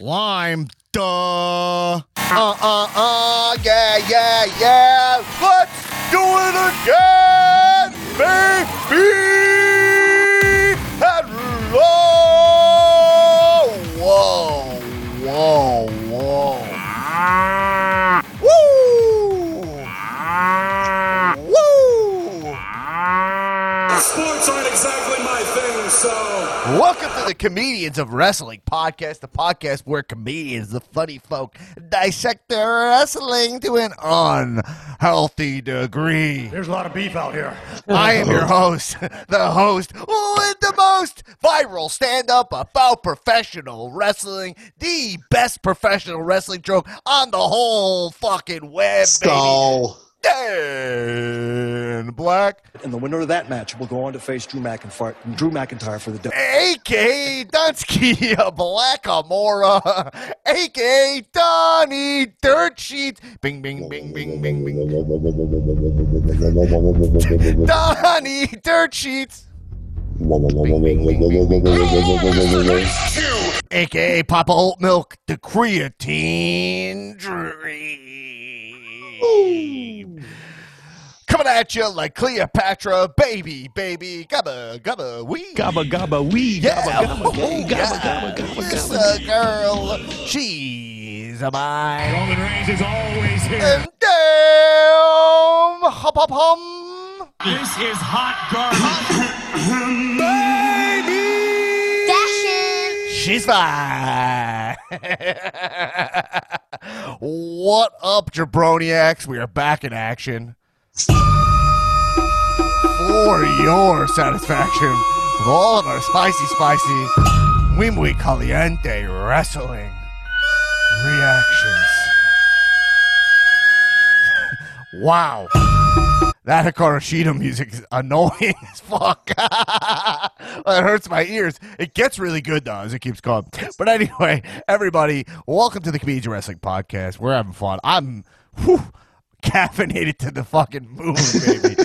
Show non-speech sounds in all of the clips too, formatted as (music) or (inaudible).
Lime, duh. Uh, uh, uh, yeah, yeah, yeah. Let's do it again, baby. The Comedians of Wrestling podcast, the podcast where comedians, the funny folk, dissect their wrestling to an unhealthy degree. There's a lot of beef out here. I am your host, the host with the most viral stand up about professional wrestling, the best professional wrestling joke on the whole fucking web, Skull. baby. Dan Black, And the winner of that match will go on to face Drew McIntyre, Drew McIntyre for the W. aka Dunsky Blackamora, aka Donnie Dirt Sheet. Bing, bing, bing, bing, bing, bing. Donnie Dirt Sheets. aka Papa Oat Milk, the creatine dream. Coming at you like Cleopatra, baby, baby, gubba, gubba, wee. Gabba gabba wee. Yeah, Gabba gabba oh, gay. Gabba yeah. gabba gabba Yes, gabba. a girl, she's a mine. Roman Reigns is always here. And damn, hop, hop, hum. This is hot garbage. (coughs) She's fine. (laughs) what up, jabroniacs? We are back in action for your satisfaction with all of our spicy, spicy, muy muy caliente wrestling reactions. (laughs) wow. That Hikaru music is annoying (laughs) as fuck. (laughs) it hurts my ears. It gets really good though as it keeps going. But anyway, everybody, welcome to the Comedians of Wrestling Podcast. We're having fun. I'm whew, caffeinated to the fucking moon, baby. (laughs)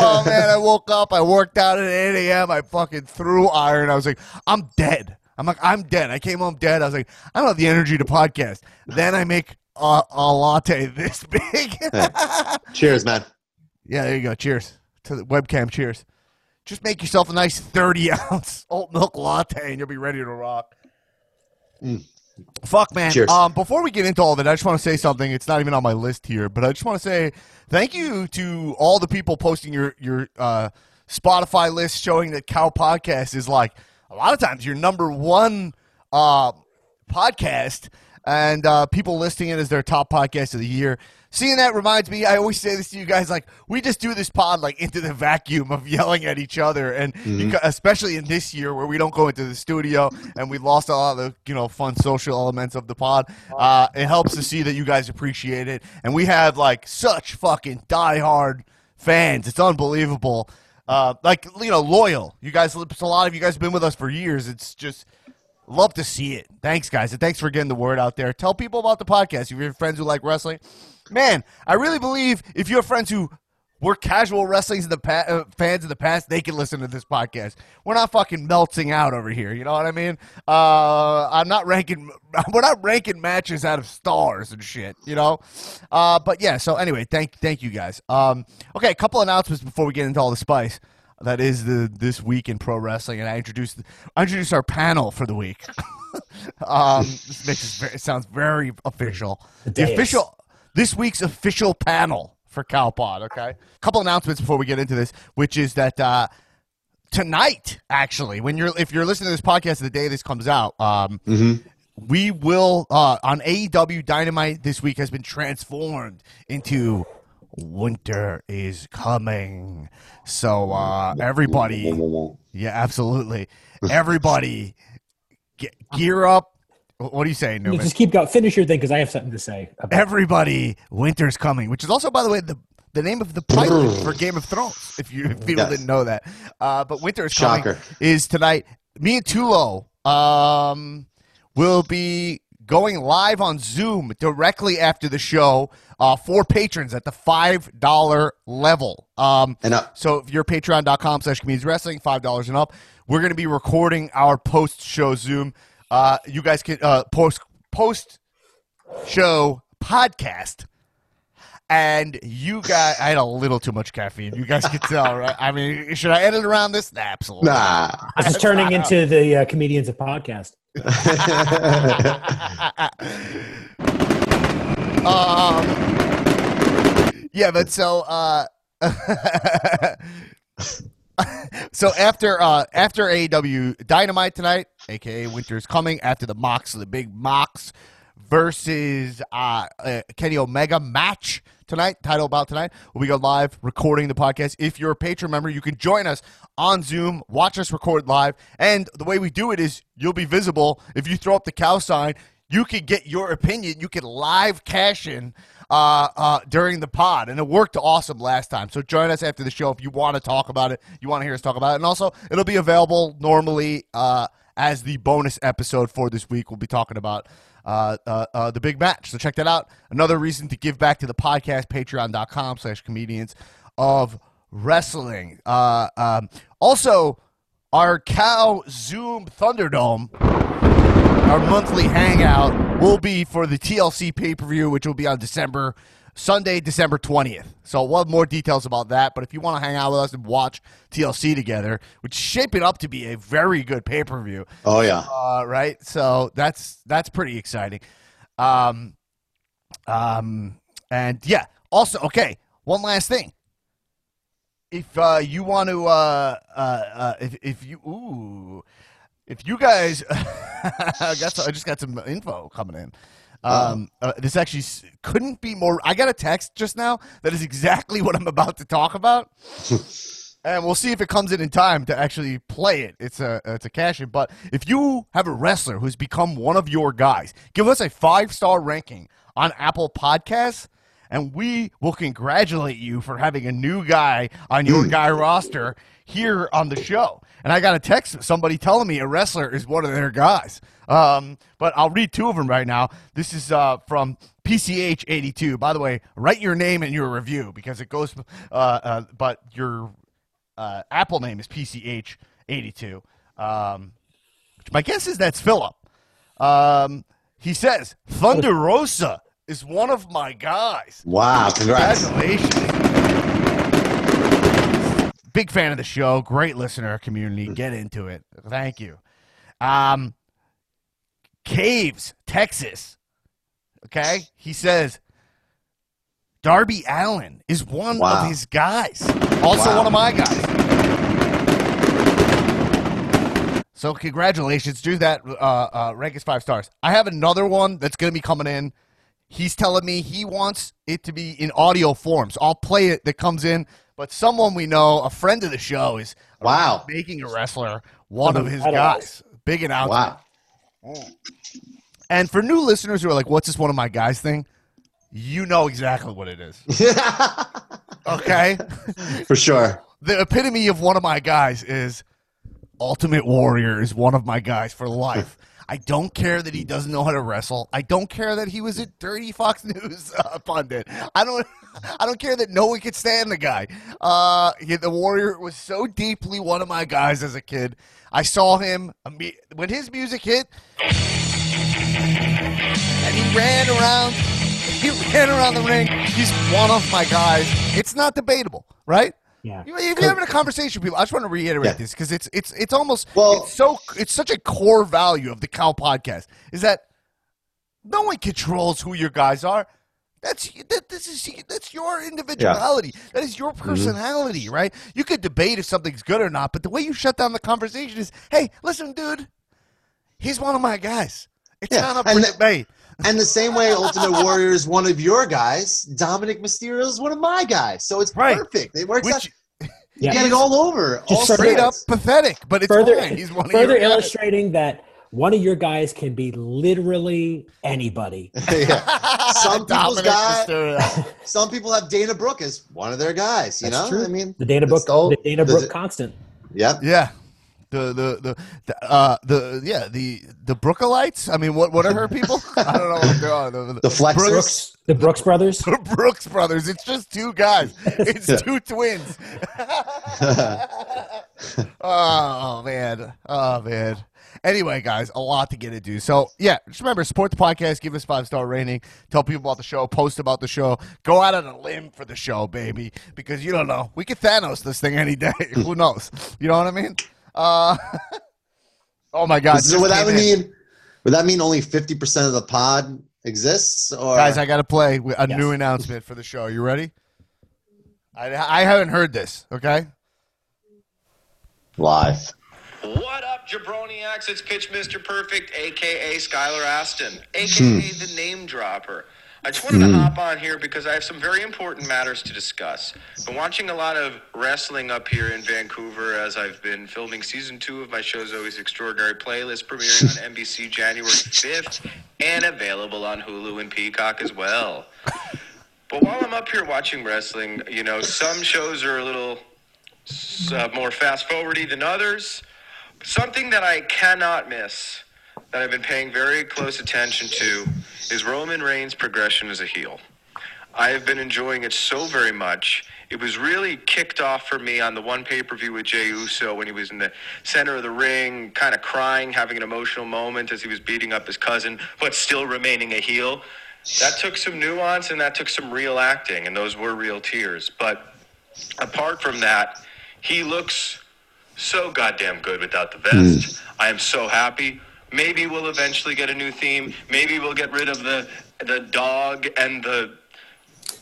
oh man, I woke up, I worked out at 8 a.m. I fucking threw iron. I was like, I'm dead. I'm like, I'm dead. I came home dead. I was like, I don't have the energy to podcast. Then I make a, a latte this (laughs) big. (laughs) Cheers, man. yeah, there you go. Cheers to the webcam. Cheers. Just make yourself a nice 30 (laughs) ounce oat milk latte and you'll be ready to rock. Fuck, man. Cheers. Um, before we get into all it, I just want to say something. It's not even on my list here, but I just want to say thank you to all the people posting your your uh, Spotify list showing that Cow Podcast is like a lot of times your number one uh, podcast, and uh, people listing it as their top podcast of the year. Seeing that reminds me, I always say this to you guys, like we just do this pod like into the vacuum of (laughs) yelling at each other, and you ca- especially in this year where we don't go into the studio and we lost a lot of the you know fun social elements of the pod. Uh, it helps to see that you guys appreciate it, and we have like such fucking diehard fans. It's unbelievable. Uh, like you know, loyal. You guys, a lot of you guys have been with us for years. It's just love to see it. Thanks, guys, and thanks for getting the word out there. Tell people about the podcast. If you have friends who like wrestling, man, I really believe if you have friends who were casual wrestling in the pa- uh, fans in the past, they can listen to this podcast. We're not fucking melting out over here. You know what I mean? Uh, I'm not ranking. (laughs) We're not ranking matches out of stars and shit. You know. Uh, but yeah. So anyway, thank thank you guys. Um, okay, a couple announcements before we get into all the spice. That is the this week in pro wrestling, and I introduced I introduced our panel for the week. (laughs) um, this makes it, sounds very official. The, dais. official this week's official panel for Cowpod. Okay, a couple announcements before we get into this, which is that uh, tonight, actually, when you're if you're listening to this podcast the day this comes out, um, we will uh, on AEW Dynamite this week has been transformed into winter is coming. So uh, everybody, yeah, absolutely, everybody, ge- gear up. What do you say, You Newman? just keep going. Finish your thing because I have something to say. About Everybody, winter's coming, which is also, by the way, the the name of the pilot for Game of Thrones. If you if people Yes. didn't know that, uh, but winter is coming Shocker. is tonight. Me and Tulo um, will be going live on Zoom directly after the show uh, for patrons at the $5 level. Um, And uh, so if you're patreon.com slash comedians wrestling, $5 and up, we're going to be recording our post show Zoom. Uh, you guys can uh, post post show podcast. And you guys, I had a little too much caffeine. You guys can tell, right? I mean, should I edit around this? Nah, absolutely. nah. This is turning into the uh, comedians of podcast. (laughs) (laughs) (laughs) um, yeah, but so uh, (laughs) so after uh, after AEW Dynamite tonight, aka Winter's Coming, after the Mox, the big Mox versus uh, uh, Kenny Omega match tonight, title bout tonight. We go live recording the podcast. If you're a patron member, you can join us on Zoom, watch us record live, and the way we do it is you'll be visible if you throw up the cow sign. You could get your opinion. You could live cash in uh, uh, during the pod, and it worked awesome last time. So join us after the show if you want to talk about it. You want to hear us talk about it, and also it'll be available normally uh, as the bonus episode for this week. We'll be talking about uh, uh, uh, the big match. So check that out. Another reason to give back to the podcast, patreon.com slash comedians of wrestling. Uh, um, also, our Cow Zoom Thunderdome, our monthly hangout, will be for the TLC pay per view, which will be on December. Sunday, December 20th. So we'll have more details about that. But if you want to hang out with us and watch TLC together, which is shaping up to be a very good pay per view, Oh yeah. uh, right? So that's that's pretty exciting. Um, um, and yeah. Also, okay. One last thing. If uh, you want to, uh, uh, uh, if if you, ooh, if you guys, (laughs) I got I just got some info coming in. Um, uh, this actually couldn't be more. I got a text just now that is exactly (laughs) what I'm about to talk about (laughs) and we'll see if it comes in in time to actually play it. It's a it's a cash in. But if you have a wrestler who's become one of your guys, give us a five star ranking on Apple Podcasts, and we will congratulate you for having a new guy on your guy roster here on the show. And I got a text somebody telling me a wrestler is one of their guys. Um, but I'll read two of them right now. This is uh, from PCH82. By the way, write your name in your review because it goes. Uh, uh, but your uh, Apple name is PCH82. Um, my guess is that's Philip. Um, he says Thunder Rosa is one of my guys. Wow. Congratulations. Big fan of the show. Great listener community. Get into it. Thank you. Um, Caves, Texas. Okay. He says Darby Allin is one Wow. of his guys. Also Wow. one of my guys. So congratulations. Do that. Uh, uh, rank is five stars. I have another one that's going to be coming in. He's telling me he wants it to be in audio form. So I'll play it that comes in. But someone we know, a friend of the show, is Wow. making a wrestler one of his I don't know. guys. Big announcement. Wow. And for new listeners who are like, "What's this one of my guys thing?" You know exactly what it is. (laughs) Okay. For sure. the epitome of one of my guys is Ultimate Warrior is one of my guys for life. I don't care that he doesn't know how to wrestle. I don't care that he was a dirty Fox (laughs) News uh, pundit. I don't. (laughs) I don't care that no one could stand the guy. Uh, he- the Warrior was so deeply one of my guys as a kid. I saw him when his music hit, and he ran around. He (laughs) ran around the ring. He's one of my guys. It's not debatable, right? Yeah. You- If you're having a conversation with people, I just want to reiterate Yeah. this because it's it's it's almost Well- it's so it's such a core value of the Cow podcast is that no one controls who your guys are. That's that, this is that's your individuality. That is your mm-hmm. personality, right? You could debate if something's good or not, but the way you shut down the conversation is, "Hey, listen, dude, he's one of my guys. It's Yeah, not up for and the- debate." And the same way Ultimate Warrior is one of your guys, Dominik Mysterio is one of my guys. So it's Right. perfect. It works out. Which You Yeah. get it all over. all Just straight up pathetic, but it's further fine. He's one of further your guys. illustrating that one of your guys can be literally anybody. (laughs) yeah. (laughs) Some people's Dominic guy, (laughs) some people have Dana Brooke as one of their guys. You That's know, true. I mean, The Dana Brooke, all- the Dana the- Brooke constant. Yep. Yeah. The the the, the uh the yeah the the Brookalites. I mean, what what are her (laughs) people? (laughs) I don't know what they are. The, The Flexes. Brooks, the Brooks brothers. (laughs) the Brooks brothers. It's just two guys. It's two twins. oh man. Oh man. Anyway, guys, a lot to get into. So yeah, just remember, support the podcast, give us five star rating, tell people about the show, post about the show, go out on a limb for the show, baby, because you don't know. We could Thanos this thing any day. Who knows? You know what I mean? Uh, (laughs) oh my God! so would that came in. mean? Would that mean only fifty percent of the pod exists? Or Guys, I got to play a Yes. new announcement for the show. Are You ready? I, I haven't heard this. Okay. live. What up, jabroniacs? It's Pitch Mr. Perfect, aka Skylar Astin, aka the name dropper. I just wanted to hop on here because I have some very important matters to discuss. Been watching a lot of wrestling up here in Vancouver as I've been filming season two of my show Zoey's Extraordinary Playlist, premiering on (laughs) NBC January 5th and available on Hulu and Peacock as well. But while I'm up here watching wrestling, you know, some shows are a little uh, more fast forwardy than others. Something that I cannot miss, that I've been paying very close attention to, is Roman Reigns' progression as a heel. I have been enjoying it so very much. It was really kicked off for me on the one pay per view with Jey Uso when he was in the center of the ring, kind of crying, having an emotional moment as he was beating up his cousin, but still remaining a heel. That took some nuance and that took some real acting, and those were real tears. But apart from that, he looks so goddamn good without the vest. Hmm. I am so happy. Maybe we'll eventually get a new theme. Maybe we'll get rid of the the dog and the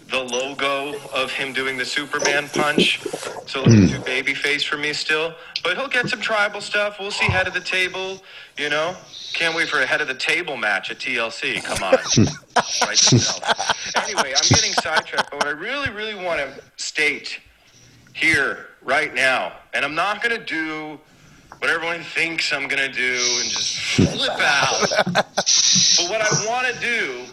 the logo of him doing the Superman punch. It's a little too baby face for me still. But he'll get some tribal stuff. We'll see head of the table, you know? Can't wait for a head of the table match at TLC. Come on. (laughs) Hmm. right. Anyway, I'm getting sidetracked, but what I really, really want to state here, right now, and I'm not going to do what everyone thinks I'm going to do and just flip out. (laughs) but what I want to do,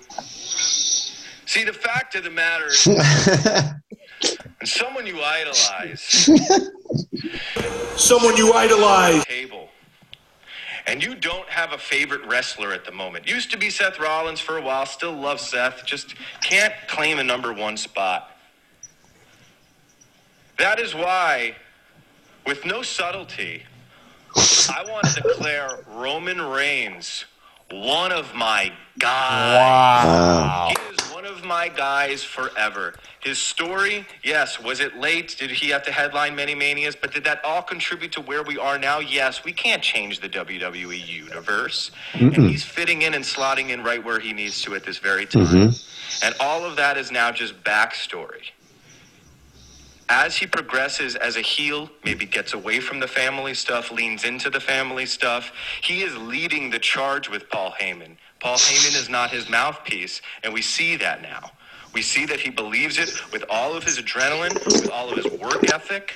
see, the fact of the matter is, when (laughs) someone you idolize Someone you idolize. table and you don't have a favorite wrestler at the moment. Used to be Seth Rollins for a while, still love Seth, just can't claim a number one spot. That is why, with no subtlety, I want to declare Roman Reigns one of my guys. Wow. He is one of my guys forever. His story, yes, was it late? Did he have to headline many manias? But did that all contribute to where we are now? Yes, we can't change the WWE universe. And he's fitting in and slotting in right where he needs to at this very time. Mm-hmm. And all of that is now just backstory. As he progresses as a heel, maybe gets away from the family stuff, leans into the family stuff, he is leading the charge with Paul Heyman. Paul Heyman is not his mouthpiece, and we see that now. We see that he believes it with all of his adrenaline, with all of his work ethic,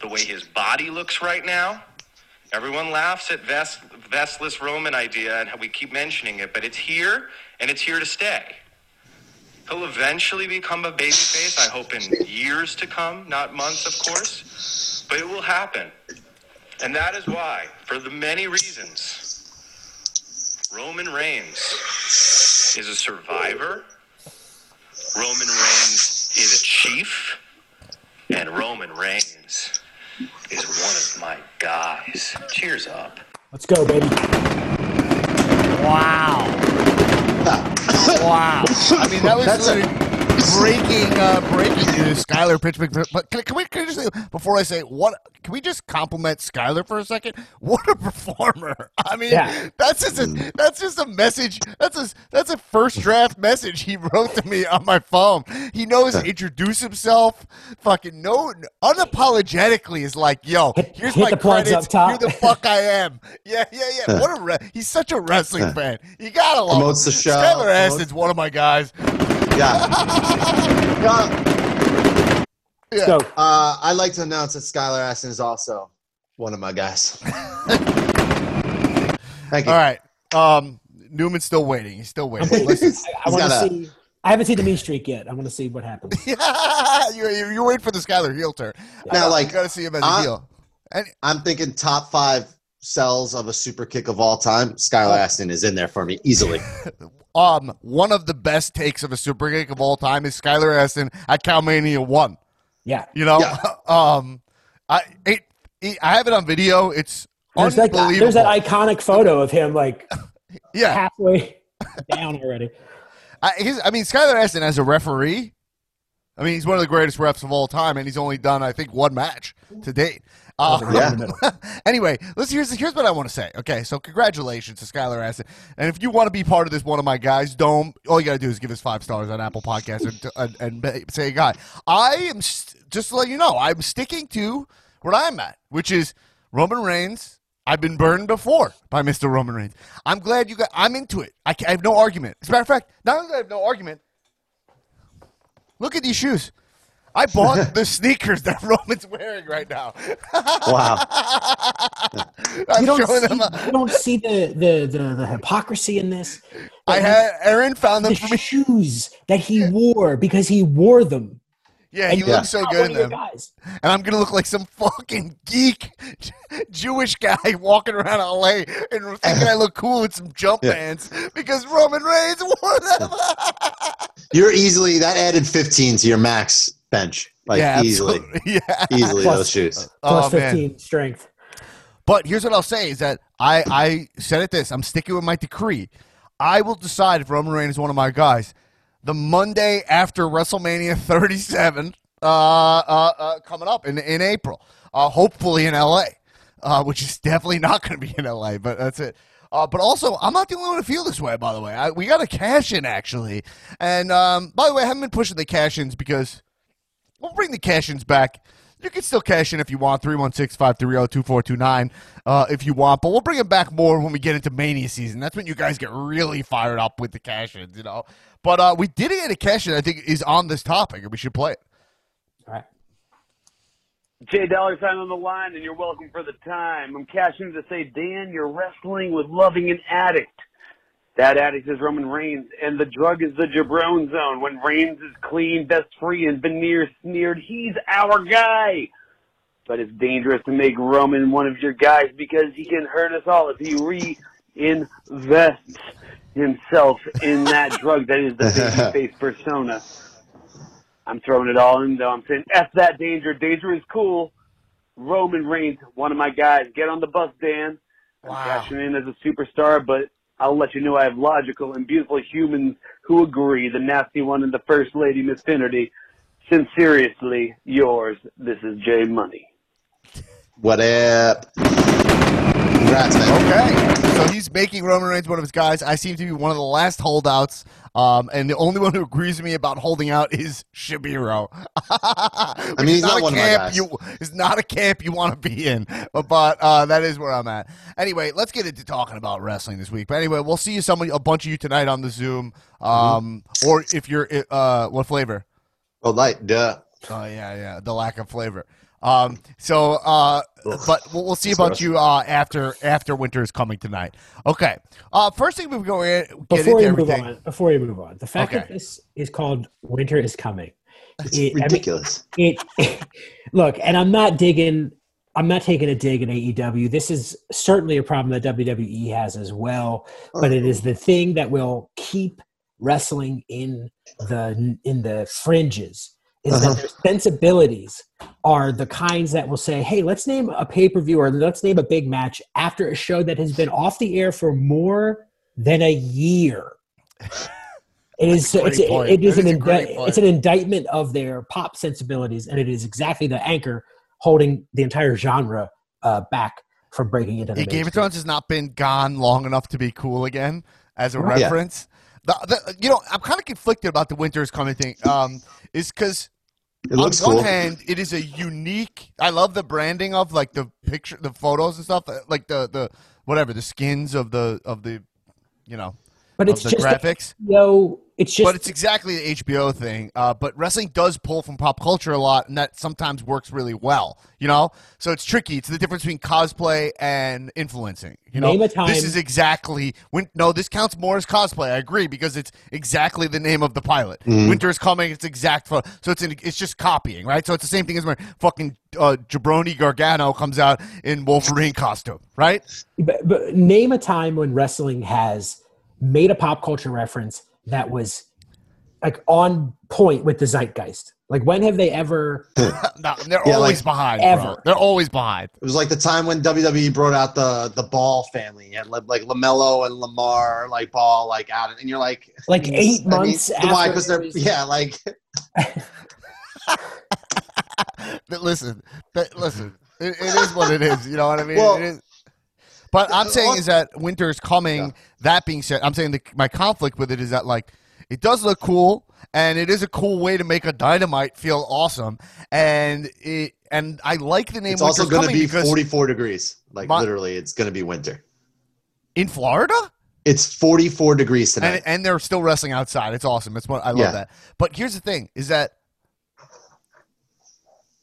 the way his body looks right now. Everyone laughs at vest, vestless Roman idea, and we keep mentioning it, but it's here, and it's here to stay. He'll eventually become a babyface, I hope in years to come, not months, of course. But it will happen. And that is why, for the many reasons, Roman Reigns is a survivor, Roman Reigns is a chief, and Roman Reigns is one of my guys. Cheers up. Let's go, baby. Wow. Wow. I mean, that was That's a- breaking, uh, breaking news. Skylar Pittsburgh. But can, can we can we just say, before I say what? Can we just compliment Skylar for a second? What a performer! (laughs) I mean, Yeah. that's just a that's just a message. That's a that's a first draft message he wrote to me on my phone. He knows to introduce himself. Fucking no, unapologetically is like, yo, here's hit my the plugs credits. up top. Here the fuck I am. (laughs) Yeah, yeah, yeah. What a re- he's such a wrestling fan. You gotta love Promotes him. the show, Skylar promotes- Astin's one of my guys. Yeah. Yeah. Let's go. Uh, I'd like to announce that Skylar Astin is also one of my guys. (laughs) Thank you. All right. Um, Newman's still waiting. He's still waiting. (laughs) Listen. I, I He's want to see. I haven't seen the mean streak yet. I want to see what happens. (laughs) you're, you're, you're waiting for the Skylar heel turn. Now, I- like, you gotta see him as a I- heel. And I'm thinking top five cells of a super kick of all time. Skylar Astin is in there for me easily. Um, one of the best takes of a super kick of all time is Skylar Astin at Calmania one. Yeah. You know, Yeah. (laughs) um, I it, it, I have it on video. It's There's that, unbelievable. there's that iconic photo of him like (laughs) yeah, halfway (laughs) down already. I, his, I mean, Skylar Astin as a referee. I mean, he's one of the greatest refs of all time, and he's only done, I think, one match to date. Uh, Yeah. (laughs) Anyway, let's here's here's what I want to say. Okay, so congratulations to Skylar Astin, and if you want to be part of this, one of my guys, don't. All you gotta do is give us five stars on Apple Podcasts and, (laughs) and, and say, "Guy, I am st- just to let you know, I'm sticking to where I'm at, which is Roman Reigns." I've been burned before by Mr. Roman Reigns. I'm glad you got. I'm into it. I, I have no argument. As a matter of fact, not only do I have no argument, look at these shoes. I (laughs) bought the sneakers that (laughs) Roman's wearing right now. Wow. (laughs) I'm You don't, see, them. you don't see the, the, the, the hypocrisy in this. I had Aaron found them the for me. shoes that he wore because he wore them. Yeah, he And looks so good in them. Guys. And I'm gonna look like some fucking geek Jewish guy walking around LA and thinking I look cool with some jump Yeah. pants because Roman Reigns wore them. You're easily that added 15 to your max bench. Like yeah, easily. absolutely. (laughs) Yeah. Easily Plus- those shoes. Plus Oh, man. 15 strength. But here's what I'll say is that I, I said it this. I'm sticking with my decree. I will decide if Roman Reigns is one of my guys. The Monday after WrestleMania 37, uh, uh, uh, coming up in, in April, uh, hopefully in LA, uh, which is definitely not going to be in LA, but that's it. Uh, but also, I'm not the only one to feel this way, by the way. I, we got a cash in, actually. And um, by the way, I haven't been pushing the cash ins because we'll bring the cash ins back. You can still cash in if you want, 316 530 2429 uh, if you want, but we'll bring it back more when we get into Mania season. That's when you guys get really fired up with the cash ins, you know? But uh, we did get a cash in, I think, is on this topic, and we should play it. All right. Jay Dollar Sign on the line, and you're welcome for the time. I'm cashing to say, Dan, you're wrestling with loving an addict. That addict is Roman Reigns, and the drug is the Jabron zone. When Reigns is clean, best free, and veneer smeared, he's our guy. But it's dangerous to make Roman one of your guys because he can hurt us all if he reinvests himself in that (laughs) drug that is the babyface (laughs) persona. I'm throwing it all in though. I'm saying F that danger. Danger is cool. Roman Reigns, one of my guys. Get on the bus, Dan. I'm cashing in as a superstar, but I'll let you know I have logical and beautiful humans who agree. The nasty one and the first lady, Miss Finnerty. Sincerely yours. This is Jay Money. What up? Congrats, man. Okay. So he's making Roman Reigns one of his guys. I seem to be one of the last holdouts. Um, and the only one who agrees with me about holding out is Shabiro. (laughs) I mean, he's not one of my guys. You, it's not a camp you want to be in, but, but uh, that is where I'm at. Anyway, let's get into talking about wrestling this week. But anyway, we'll see you some a bunch of you tonight on the Zoom. Um, or if you're uh, what flavor? Oh, light, duh. Oh yeah, yeah, the lack of flavor. Um, so, uh, but we'll, we'll see about you uh, after after winter is coming tonight. Okay. Uh, first thing we go in, get Before into you move on, before you move on, the fact that this is called "Winter is Coming," (laughs) It's It- I mean, ridiculous. it (laughs) look, and I'm not digging. I'm not taking a dig at AEW. This is certainly a problem that WWE has as well, but it is the thing that will keep wrestling in the in the fringes. Is Uh-huh. that their sensibilities are the kinds that will say, "Hey, let's name a pay per view or let's name a big match after a show that has been off the air for more than a year." (laughs) It is, it's, point. it is an is indi- it's an indictment of their pop sensibilities, and it is exactly the anchor holding the entire genre uh, back from breaking into the Yeah, Game of. Thrones has not been gone long enough to be cool again as a Right. Yeah. reference. The, the, you know, I'm kind of conflicted about the winter is coming thing. Um, is because It on looks one cool. hand, it is a unique. I love the branding of like the picture, the photos and stuff, uh, like the the whatever the skins of the of the, you know, But it's the just graphics. yo. It's just but it's exactly the HBO thing. Uh, but wrestling does pull from pop culture a lot, and that sometimes works really well. You know, so it's tricky. It's the difference between cosplay and influencing. You know, Name a time- this is exactly when. No, this counts more as cosplay. I agree because it's exactly the name of the pilot. Mm-hmm. Winter is coming. It's exact. Fo- so it's an, it's just copying, right? So it's the same thing as when fucking uh, Jabroni Gargano comes out in Wolverine costume, right? But, but name a time when wrestling has made a pop culture reference that was like on point with the zeitgeist. Like when have they ever? (laughs) No, they're Yeah, always like, behind. Bro. ever. They're always behind. It was like the time when WWE brought out the the Ball family and like, like Lamelo and Lamar like Ball like out, and you're like Like eight months why? after Because they're was- yeah, like (laughs) (laughs) But listen, but listen, it, it is what it is. You know what I mean? Well- it is. But I'm uh, saying is that winter is coming. Yeah. That being said, I'm saying the, my conflict with it is that like it does look cool, and it is a cool way to make a dynamite feel awesome, and it and I like the name. it's also going to be 44 degrees. Like My- literally, it's going to be winter. in Florida. It's 44 degrees tonight. and, and they're still wrestling outside. It's awesome. It's what I love Yeah. that. But here's the thing: is that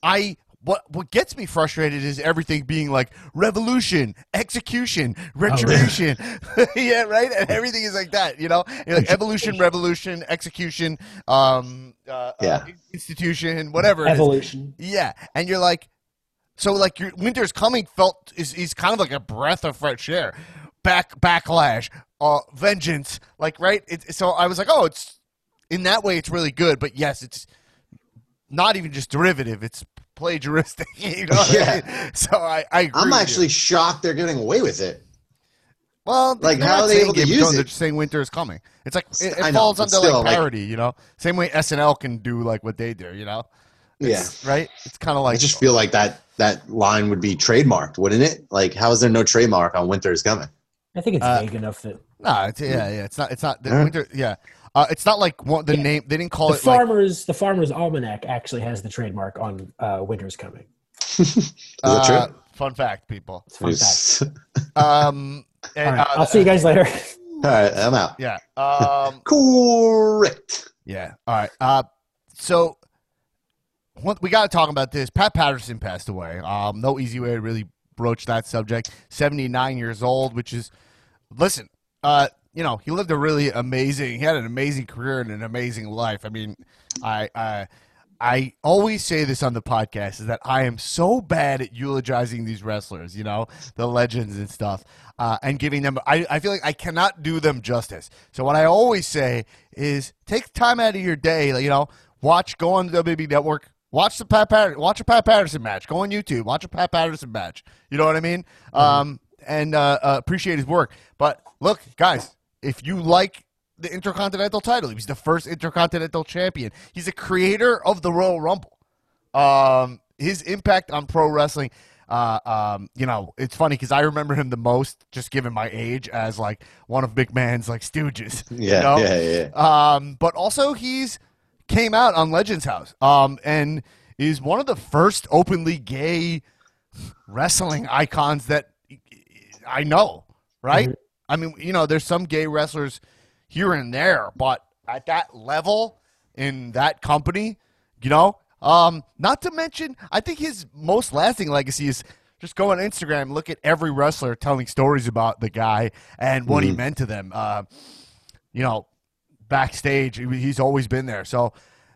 I what what gets me frustrated is everything being like revolution, execution, retribution. (laughs) (laughs) yeah, right. And everything is like that. You know, You're like evolution, revolution, execution, um, uh, Yeah. uh, institution, whatever. Evolution. Yeah, and you're like, so like your winter's coming felt is is kind of like a breath of fresh air, back backlash, uh, vengeance, like right. It, so I was like, oh, it's in that way, it's really good. But yes, it's not even just derivative; it's plagiaristic. (laughs) You know? what I Yeah. mean? So I, I agree I'm actually you. shocked they're getting away with it. well, like, how are they able to Game of use Thrones, it? They're just saying winter is coming. It's like it, it falls but under still, like like- parody. you know, same way SNL can do like what they do. You know, Yeah. Right. It's kind of like I just feel like that that line would be trademarked, wouldn't it? Like, how is there no trademark on Winter is Coming? I think it's Uh, vague enough that No, it's, yeah, yeah. It's not. It's not. The Alright. winter. Yeah, uh, it's not like one, the Yeah. name. They didn't call the it like. farmers the farmers almanac actually has the trademark on uh, winter's coming. Is that uh, true? Fun fact, people. It's a fun fact. (laughs) Um, and, right, uh, I'll see you guys later. All right, I'm out. Yeah. Um. (laughs) Correct. yeah. All right. Uh. So, what we got to talk about this. Pat Patterson passed away. Um. No easy way to really broach that subject. Seventy nine years old, which is, listen. Uh. You know, he lived a really amazing. He had an amazing career and an amazing life. I mean, I. I I always say this on the podcast is that I am so bad at eulogizing these wrestlers, you know, the legends and stuff, uh, and giving them. I, I feel like I cannot do them justice. So what I always say is take time out of your day, you know, watch, go on the WWE Network, watch the Pat Patterson, watch a Pat Patterson match, go on YouTube, watch a Pat Patterson match. You know what I mean? Um, and uh, uh, appreciate his work. But look, guys, if you like the Intercontinental title. He was the first Intercontinental champion. He's a creator of the Royal Rumble. Um, his impact on pro wrestling, uh, um, you know, it's funny because I remember him the most, just given my age, as like one of McMahon's like stooges. you Yeah, know? yeah, yeah. Um, but also he's came out on Legends House. Um, and is one of the first openly gay wrestling icons that I know. Right? I mean, you know, there's some gay wrestlers here and there, but at that level in that company, you know, um, not to mention, I think his most lasting legacy is just go on Instagram, look at every wrestler telling stories about the guy and what he meant to them. Uh, you know, backstage, he's always been there. So,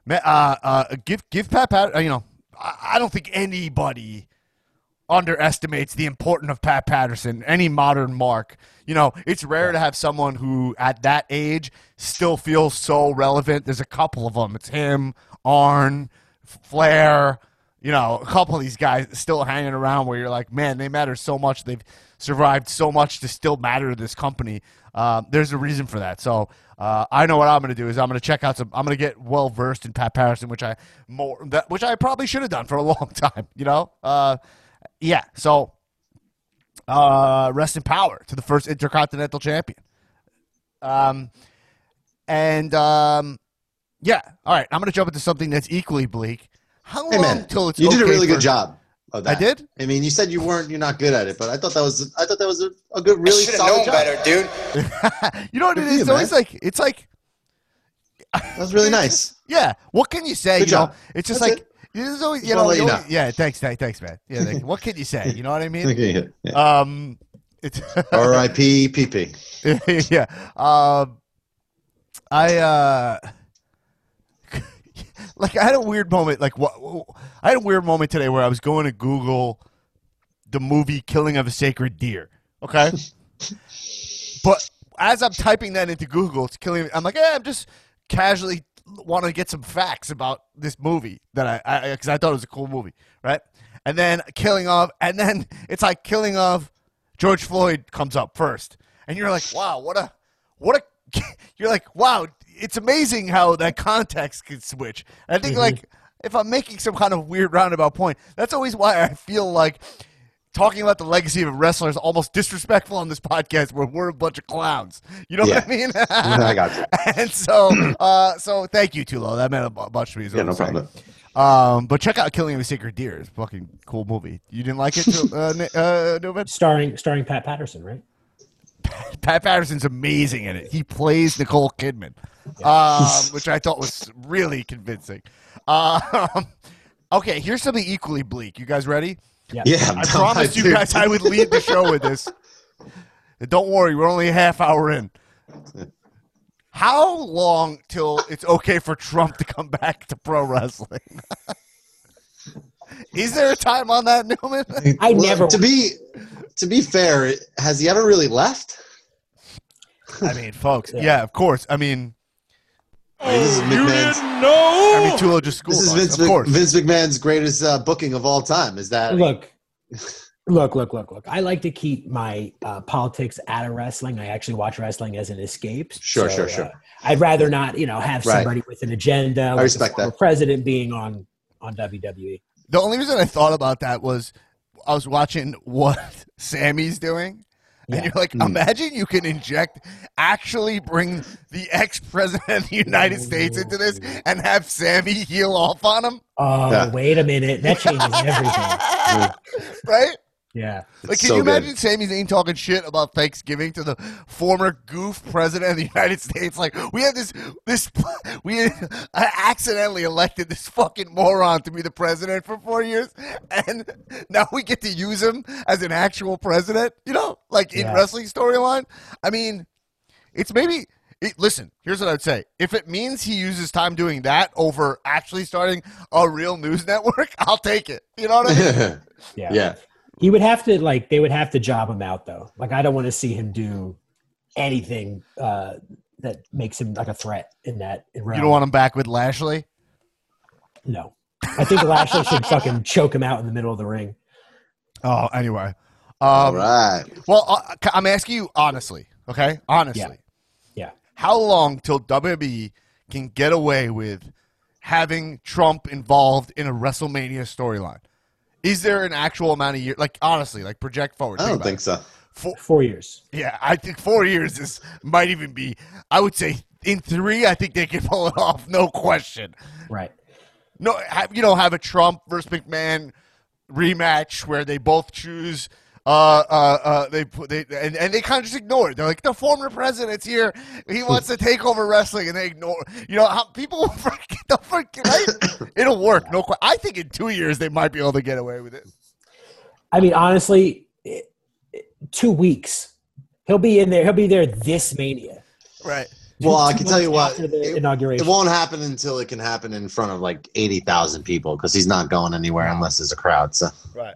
uh, uh, give give Pat Pat. uh, You know, I, I don't think anybody underestimates the importance of Pat Patterson, any modern mark. You know, it's rare to have someone who at that age still feels so relevant. There's a couple of them. It's him, Arn, Flair, you know, a couple of these guys still hanging around where you're like, man, they matter so much. They've survived so much to still matter to this company. Um, there's a reason for that. So uh, I know what I'm going to do is I'm going to check out some. I'm going to get well versed in Pat Patterson, which I more that which I probably should have done for a (laughs) long time. You know, uh, yeah. So uh, rest in power to the first intercontinental champion. Um, and um, yeah. All right. I'm going to jump into something that's equally bleak. How Hey long man, till it's you did a really for- good job. of I did. I mean, you said you weren't, you're not good at it, but I thought that was, I thought that was a, a good, really Should solid known job. better, dude. (laughs) you know what it Good is? for you, It's always like it's like That was really (laughs) nice. yeah. What can you say? Good you know, it's just That's like it. there's always you know, wanna let you you always- yeah. Thanks, thanks, thanks, man. Yeah, what can you say? You know what I mean? (laughs) Okay, yeah. Um, it's (laughs) R.I.P. PP. (laughs) yeah. Um, I uh, like I had a weird moment. Like what? I had a weird moment today where I was going to Google the movie "Killing of a Sacred Deer." Okay, but as I'm typing that into Google, it's killing. I'm like, yeah, I'm just casually want to get some facts about this movie that I because I, thought it was a cool movie, right? And then killing off, and then (laughs) it's like killing off George Floyd comes up first, and you're like, wow, what a what a (laughs) you're like, wow, it's amazing how that context can switch. And I think mm-hmm. like if I'm making some kind of weird roundabout point, that's always why I feel like talking about the legacy of a wrestler is almost disrespectful on this podcast where we're a bunch of clowns. You know what I mean? (laughs) I got you. (laughs) and so, uh, so thank you, Tulo. That meant a bunch to me. Yeah, no saying. problem. Um, but check out Killing of a Sacred Deer. It's a fucking cool movie. You didn't like it, Tu- uh, uh, Newman? Starring starring Pat Patterson, right? (laughs) Pat Patterson's amazing in it. He plays Nicole Kidman, um, which I thought was really convincing. Um, okay, here's something equally bleak. You guys ready? Yeah, I promised you guys I would lead the show with this. And (laughs) Don't worry, we're only a half hour in. How long till it's okay for Trump to come back to pro wrestling? (laughs) Is there a time on that, Newman? I Well, never. To be, to be fair, has he ever really left? I mean, folks, Yeah. yeah, of course. I mean, I mean, this is McMahon's. I mean, Tulo just schooled This is us, Vince, of Mc- course. Vince McMahon's greatest uh, booking of all time. Is that look, look, look, look, look. I like to keep my uh, politics out of wrestling. I actually watch wrestling as an escape. Sure, So, sure, sure. uh, I'd rather not, you know, have Right. somebody with an agenda. like respect that. President being on on. WWE. The only reason I thought about that was I was watching (laughs) what Sami's doing. And you're like, hmm. imagine you can inject, actually bring the ex president of the United States into this and have Sami heel off on him, Oh, Yeah. wait a minute. That changes everything. (laughs) right? Yeah. Like, can so you good. imagine Sami Zayn talking shit about Thanksgiving to the former goof president of the (laughs) United States? Like, we had this, this, (laughs) we I (laughs) accidentally elected this fucking moron to be the president for four years, and now we get to use him as an actual president. You know, like in Yeah. wrestling storyline. I mean, it's maybe. It, listen, here's what I'd say. If it means he uses time doing that over actually starting a real news network, I'll take it. You know what I mean? Yeah. yeah. He would have to like they would have to job him out though. Like I don't want to see him do anything uh that makes him like a threat in that in You don't want him back with Lashley? No. I think Lashley should fucking choke him out in the middle of the ring. Oh, anyway. All Um, right. Well, uh, I'm asking you honestly, okay? Honestly. Yeah. Yeah. How long till WWE can get away with having Trump involved in a WrestleMania storyline? Is there an actual amount of years? Like, honestly, like project forward. I think don't think it. so. Four, Four years. yeah, I think four years is might even be. I would say in three, I think they can (laughs) pull it off, no question. Right. No, have, you know, have a Trump versus McMahon rematch where they both choose. Uh, uh, uh, they put they and, and they kind of just ignore it. They're like the former president's here. He wants to take over wrestling, and they ignore. You know how people (laughs) forget. They'll forget right? (coughs) It'll work. No, que- I think in two years they might be able to get away with it. I mean, honestly, it, it- two weeks. He'll be in there. He'll be there this mania. Right. Well, I can tell you what. months after the It, inauguration. it won't happen until it can happen in front of like eighty thousand people because he's not going anywhere unless there's a crowd. So Right.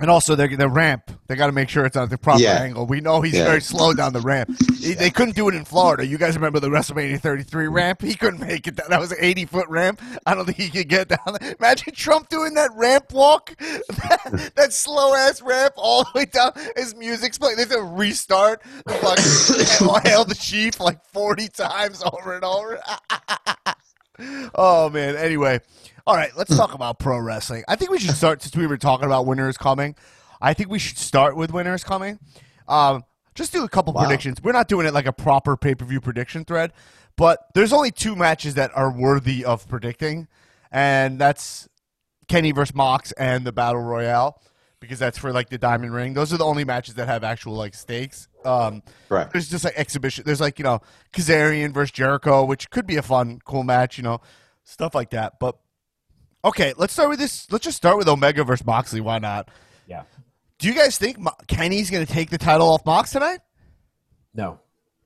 And also, the the ramp. They got to make sure it's on the proper Yeah. angle. We know he's Yeah. very slow down the ramp. He- They couldn't do it in Florida. You guys remember the WrestleMania 33 ramp? He couldn't make it. Down. That was an 80 foot ramp. I don't think he could get down there. Imagine Trump doing that ramp walk, (laughs) that, that slow ass ramp all the way down. His music's playing. They have to restart the fucking (coughs) hail the chief like 40 times over and over. (laughs) oh man. Anyway, all right. Let's talk about pro wrestling. I think we should start since we were talking about winners coming. I think we should start with winners coming. Um, just do a couple Wow. predictions. We're not doing it like a proper pay per view prediction thread, but there's only two matches that are worthy of predicting, and that's Kenny versus Mox and the Battle Royale because that's for like the Diamond Ring. Those are the only matches that have actual like stakes. Um, Right. There's just like exhibition. There's like you know Kazarian versus Jericho, which could be a fun, cool match. You know, stuff like that. But okay, let's start with this. Let's just start with Omega versus Moxley. Why not? Yeah. Do you guys think Mo- Kenny's going to take the title off Mox tonight? No.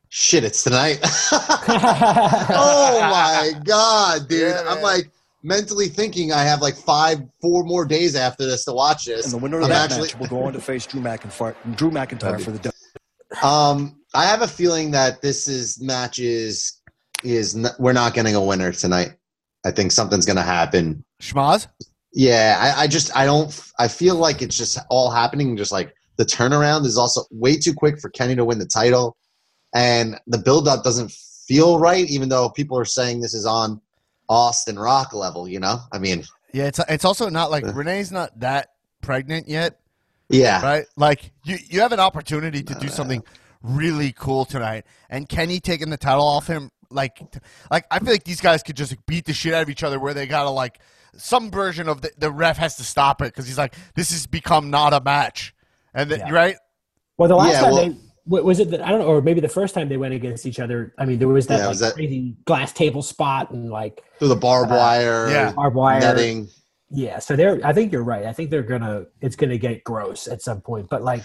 Shit, it's tonight. (laughs) (laughs) oh my god, dude! Yeah, I'm like mentally thinking I have like five, four more days after this to watch this. And the winner of I'm that actually, match will go on to face Drew McIntyre, Drew McIntyre for the W. um, I have a feeling that this is match is is n- we're not getting a winner tonight. I think something's gonna happen. Schmaz? Yeah, I, I just I don't I feel like it's just all happening. Just like the turnaround is also way too quick for Kenny to win the title, and the build up doesn't feel right. Even though people are saying this is on Austin Rock level, you know. I mean, Yeah, it's it's also not like Renee's not that pregnant yet, yeah, right? Like you you have an opportunity to do uh, something really cool tonight, and Kenny taking the title off him, like like I feel like these guys could just beat the shit out of each other, where they gotta like some version of the, the ref has to stop it because he's like this has become not a match, and then Yeah. right? Well, the last Yeah, time well- they was it that I don't know, or maybe the first time they went against each other. I mean, there was that, Yeah, like, was that- crazy glass table spot and like through the barbed uh, wire, yeah. barbed wire. netting. Yeah, so they're. I think you're right. I think they're gonna. It's gonna get gross at some point. But like,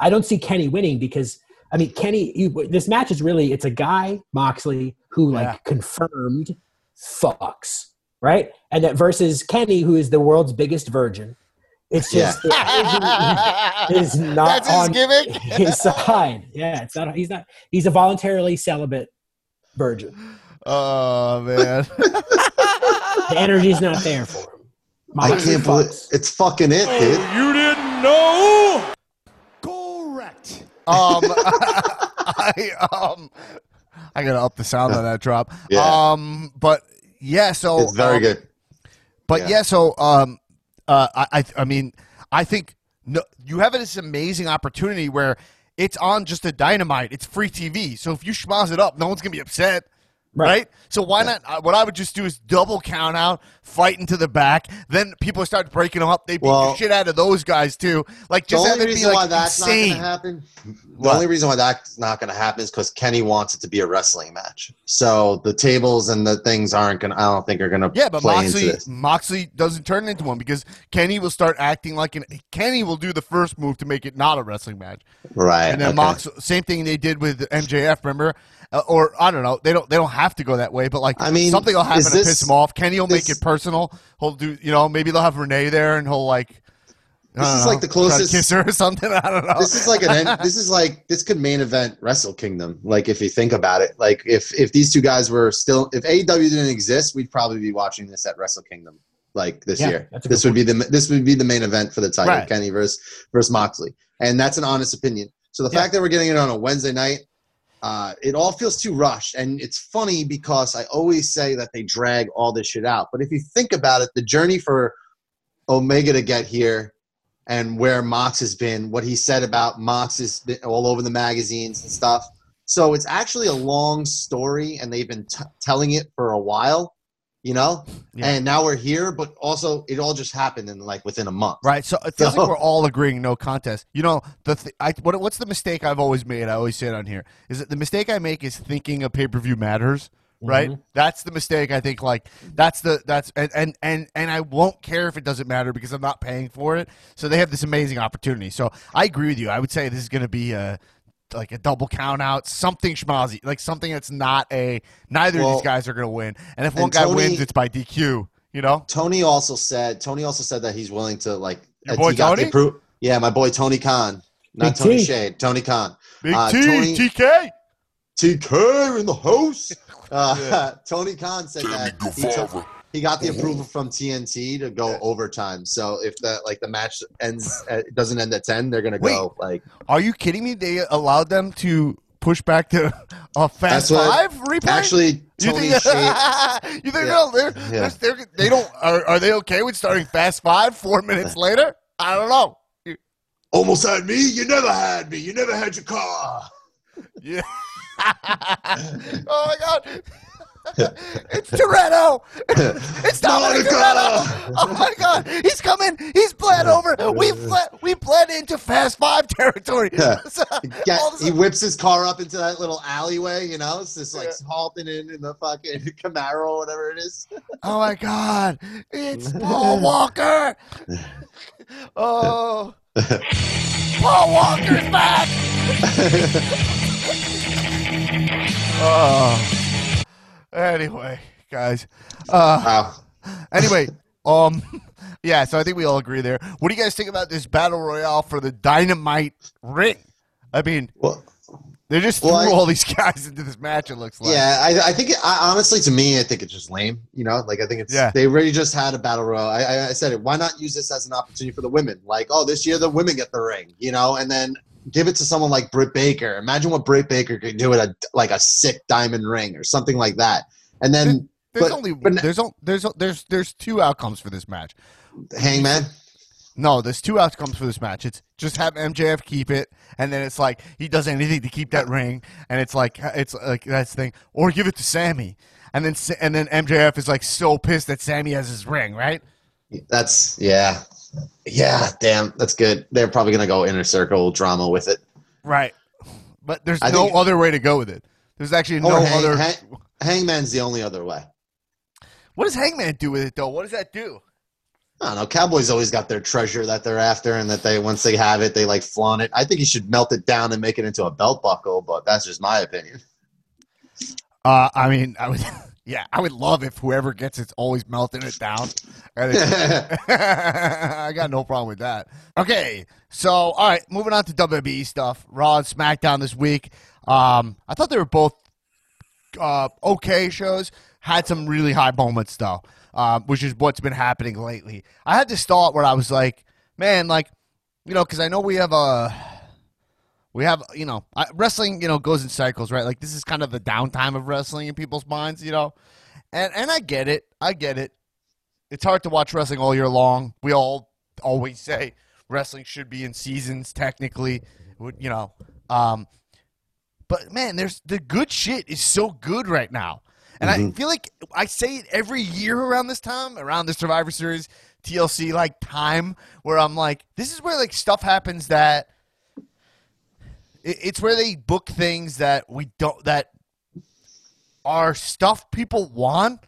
I don't see Kenny winning because I mean, Kenny. You, this match is really. It's a guy Moxley who like Yeah. confirmed fucks right, and that versus Kenny who is the world's biggest virgin. It's just the energy (laughs) is not That's his on gimmick. his side. Yeah, it's not. He's not. He's a voluntarily celibate virgin. Oh man. (laughs) The energy's not there for him. I can't believe fucks. it's fucking it, dude. You didn't know? Correct. Um, (laughs) I um, I gotta up the sound on that drop. (laughs) Yeah. Um, but yeah, so It's very um, good. But yeah. Yeah. so um, uh, I, I, I mean, I think no, you have this amazing opportunity where it's on just a dynamite. It's free TV. So if you schmoz it up, no one's gonna be upset. Right. Right. So why not? Uh, what I would just do is double count out, fight into the back. Then people start breaking them up. They beat the shit out of those guys too. Like The just have only reason like why that's insane. not going to happen, the What? only reason why that's not going to happen is because Kenny wants it to be a wrestling match. So the tables and the things aren't going. to I don't think are going to Yeah, but Moxley. Moxley doesn't turn into one because Kenny will start acting like an Kenny will do the first move to make it not a wrestling match. Right. And then okay. Mox, same thing they did with MJF. Remember, uh, or I don't know. They don't. They don't have to go that way. But like, I mean, something will happen to this- piss him off. Kenny will make it personal. He'll do. You know, maybe they'll have Renee there, and he'll like. This is know, like the closest- kiss her or (laughs) something. I don't know. this is like an end, this is like this could main event Wrestle Kingdom. Like if you think about it, like if if these two guys were still if AEW didn't exist, we'd probably be watching this at Wrestle Kingdom like this Yeah, year. This would be the this would be the main event for the title, Right. Kenny versus versus Moxley, and that's an honest opinion. So the Yeah. fact that we're getting it on a Wednesday night. Uh, it all feels too rushed, and it's funny because I always say that they drag all this shit out. But if you think about it, the journey for Omega to get here and where Mox has been, what he said about Mox is all over the magazines and stuff. So it's actually a long story, and they've been t- telling it for a while, you know. Yeah. And now we're here, but also it all just happened in like within a month. Right, so it feels So- like we're all agreeing no contest. You know, the th- I, what, what's the mistake I've always made? I always say it on here is that the mistake I make is thinking a pay per view matters. Right, Mhm. that's the mistake. I think like that's the that's and, and and and I won't care if it doesn't matter because I'm not paying for it. So they have this amazing opportunity. So I agree with you. I would say this is going to be a like a double count out, something schmozzy, like something that's not a. Neither of these guys are going to win, and if one guy Tony- wins, it's by DQ. You know, Tony also said Tony also said that he's willing to like Your uh, boy he Tony? the appro- yeah, my boy Tony Khan, not Big Tony T. Shade, Tony Khan. Big Uh, T, Tony- TK. TK in the house. (laughs) Uh, (laughs) Tony Khan said that he, got the approval from TNT to go overtime. So if the like the match ends, uh, doesn't end at ten, they're gonna go like Are you kidding me? They allowed them to push back to (laughs) a Fast That's what- Five replay. actually you think, Shade. (laughs) you think Yeah. they're, they're, Yeah. they're, they're, they don't are, are they okay with starting Fast Five four (laughs) minutes later? I don't know. almost had me. You never had me. You never had your car. Yeah. oh my god. (laughs) it's Toretto. (laughs) It's Dominic Toretto. Oh my God, he's coming. He's bled over. We bled. We bled into Fast Five territory. (laughs) So, Yeah, all of a he whips his car up into that little alleyway, you know? It's just like halting in in the fucking Camaro or whatever it is. oh my God, it's Paul Walker. Oh, Paul Walker's back. oh. Anyway, guys. Uh, Wow. Anyway, um, (laughs) yeah. So I think we all agree there. What do you guys think about this battle royale for the Dynamite ring? I mean, Well, they just Well, threw I- all these (laughs) guys into this match. It looks like. yeah, I, I think it, I, honestly, to me, I think it's just lame. You know, like I think it's Yeah. they really just had a battle royale. I, I, I said it. Why not use this as an opportunity for the women? Like, oh, this year the women get the ring. You know, and then give it to someone like Britt Baker. Imagine what Britt Baker could do with a like a sick diamond ring or something like that. And then There's but- only but- there's there's there's there's two outcomes for this match. Hangman. No, there's two outcomes for this match. It's just have MJF keep it, and then it's like he does anything to keep that ring, and it's like it's like that's the thing, or give it to Sammy, and then and then MJF is like so pissed that Sammy has his ring, right? That's yeah, yeah. Damn, that's good. They're probably gonna go inner circle drama with it. Right. But there's I no think- other way to go with it. There's actually no hang, other. hang, Hangman's the only other way. What does Hangman do with it though? What does that do? I don't know. Cowboys always got their treasure that they're after, and that they once they have it, they like flaunt it. I think you should melt it down and make it into a belt buckle, but that's just my opinion. Uh, I mean, I would, (laughs) yeah, I would love if whoever gets it's always melting it down. (laughs) I (laughs) got no problem with that. Okay, so all right, moving on to WWE stuff. Raw and SmackDown this week. Um, I thought they were both uh, okay shows. Had some really high moments though, um, which is what's been happening lately. I had this thought where I was like, man, like, you know, because I know we have a we have you know I, wrestling you know goes in cycles right? Like this is kind of the downtime of wrestling in people's minds you know? And and i get it. I get it. It's hard to watch wrestling all year long. We all always say wrestling should be in seasons technically you know um but man there's the good shit is so good right now. And i feel like i say it every year around this time around the survivor series tlc like time where i'm like this is where like stuff happens that it's where they book things that we don't that are stuff people want,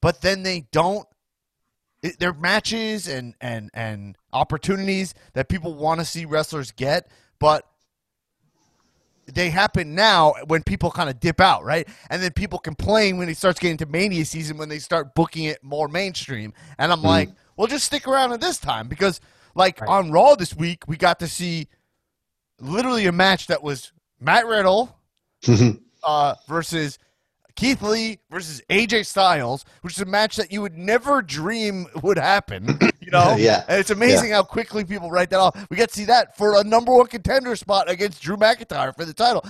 but then they don't. It, they're matches and and and opportunities that people want to see wrestlers get, but they happen now when people kind of dip out, right? And then people complain when it starts getting to Mania season when they start booking it more mainstream. And I'm mm-hmm. like, well, just stick around at this time because, like, on Raw this week, we got to see literally a match that was Matt Riddle (laughs) uh, versus Keith Lee versus AJ Styles, which is a match that you would never dream would happen. (coughs) You know, Yeah. And it's amazing how quickly people write that off. We get to see that for a number one contender spot against Drew McIntyre for the title.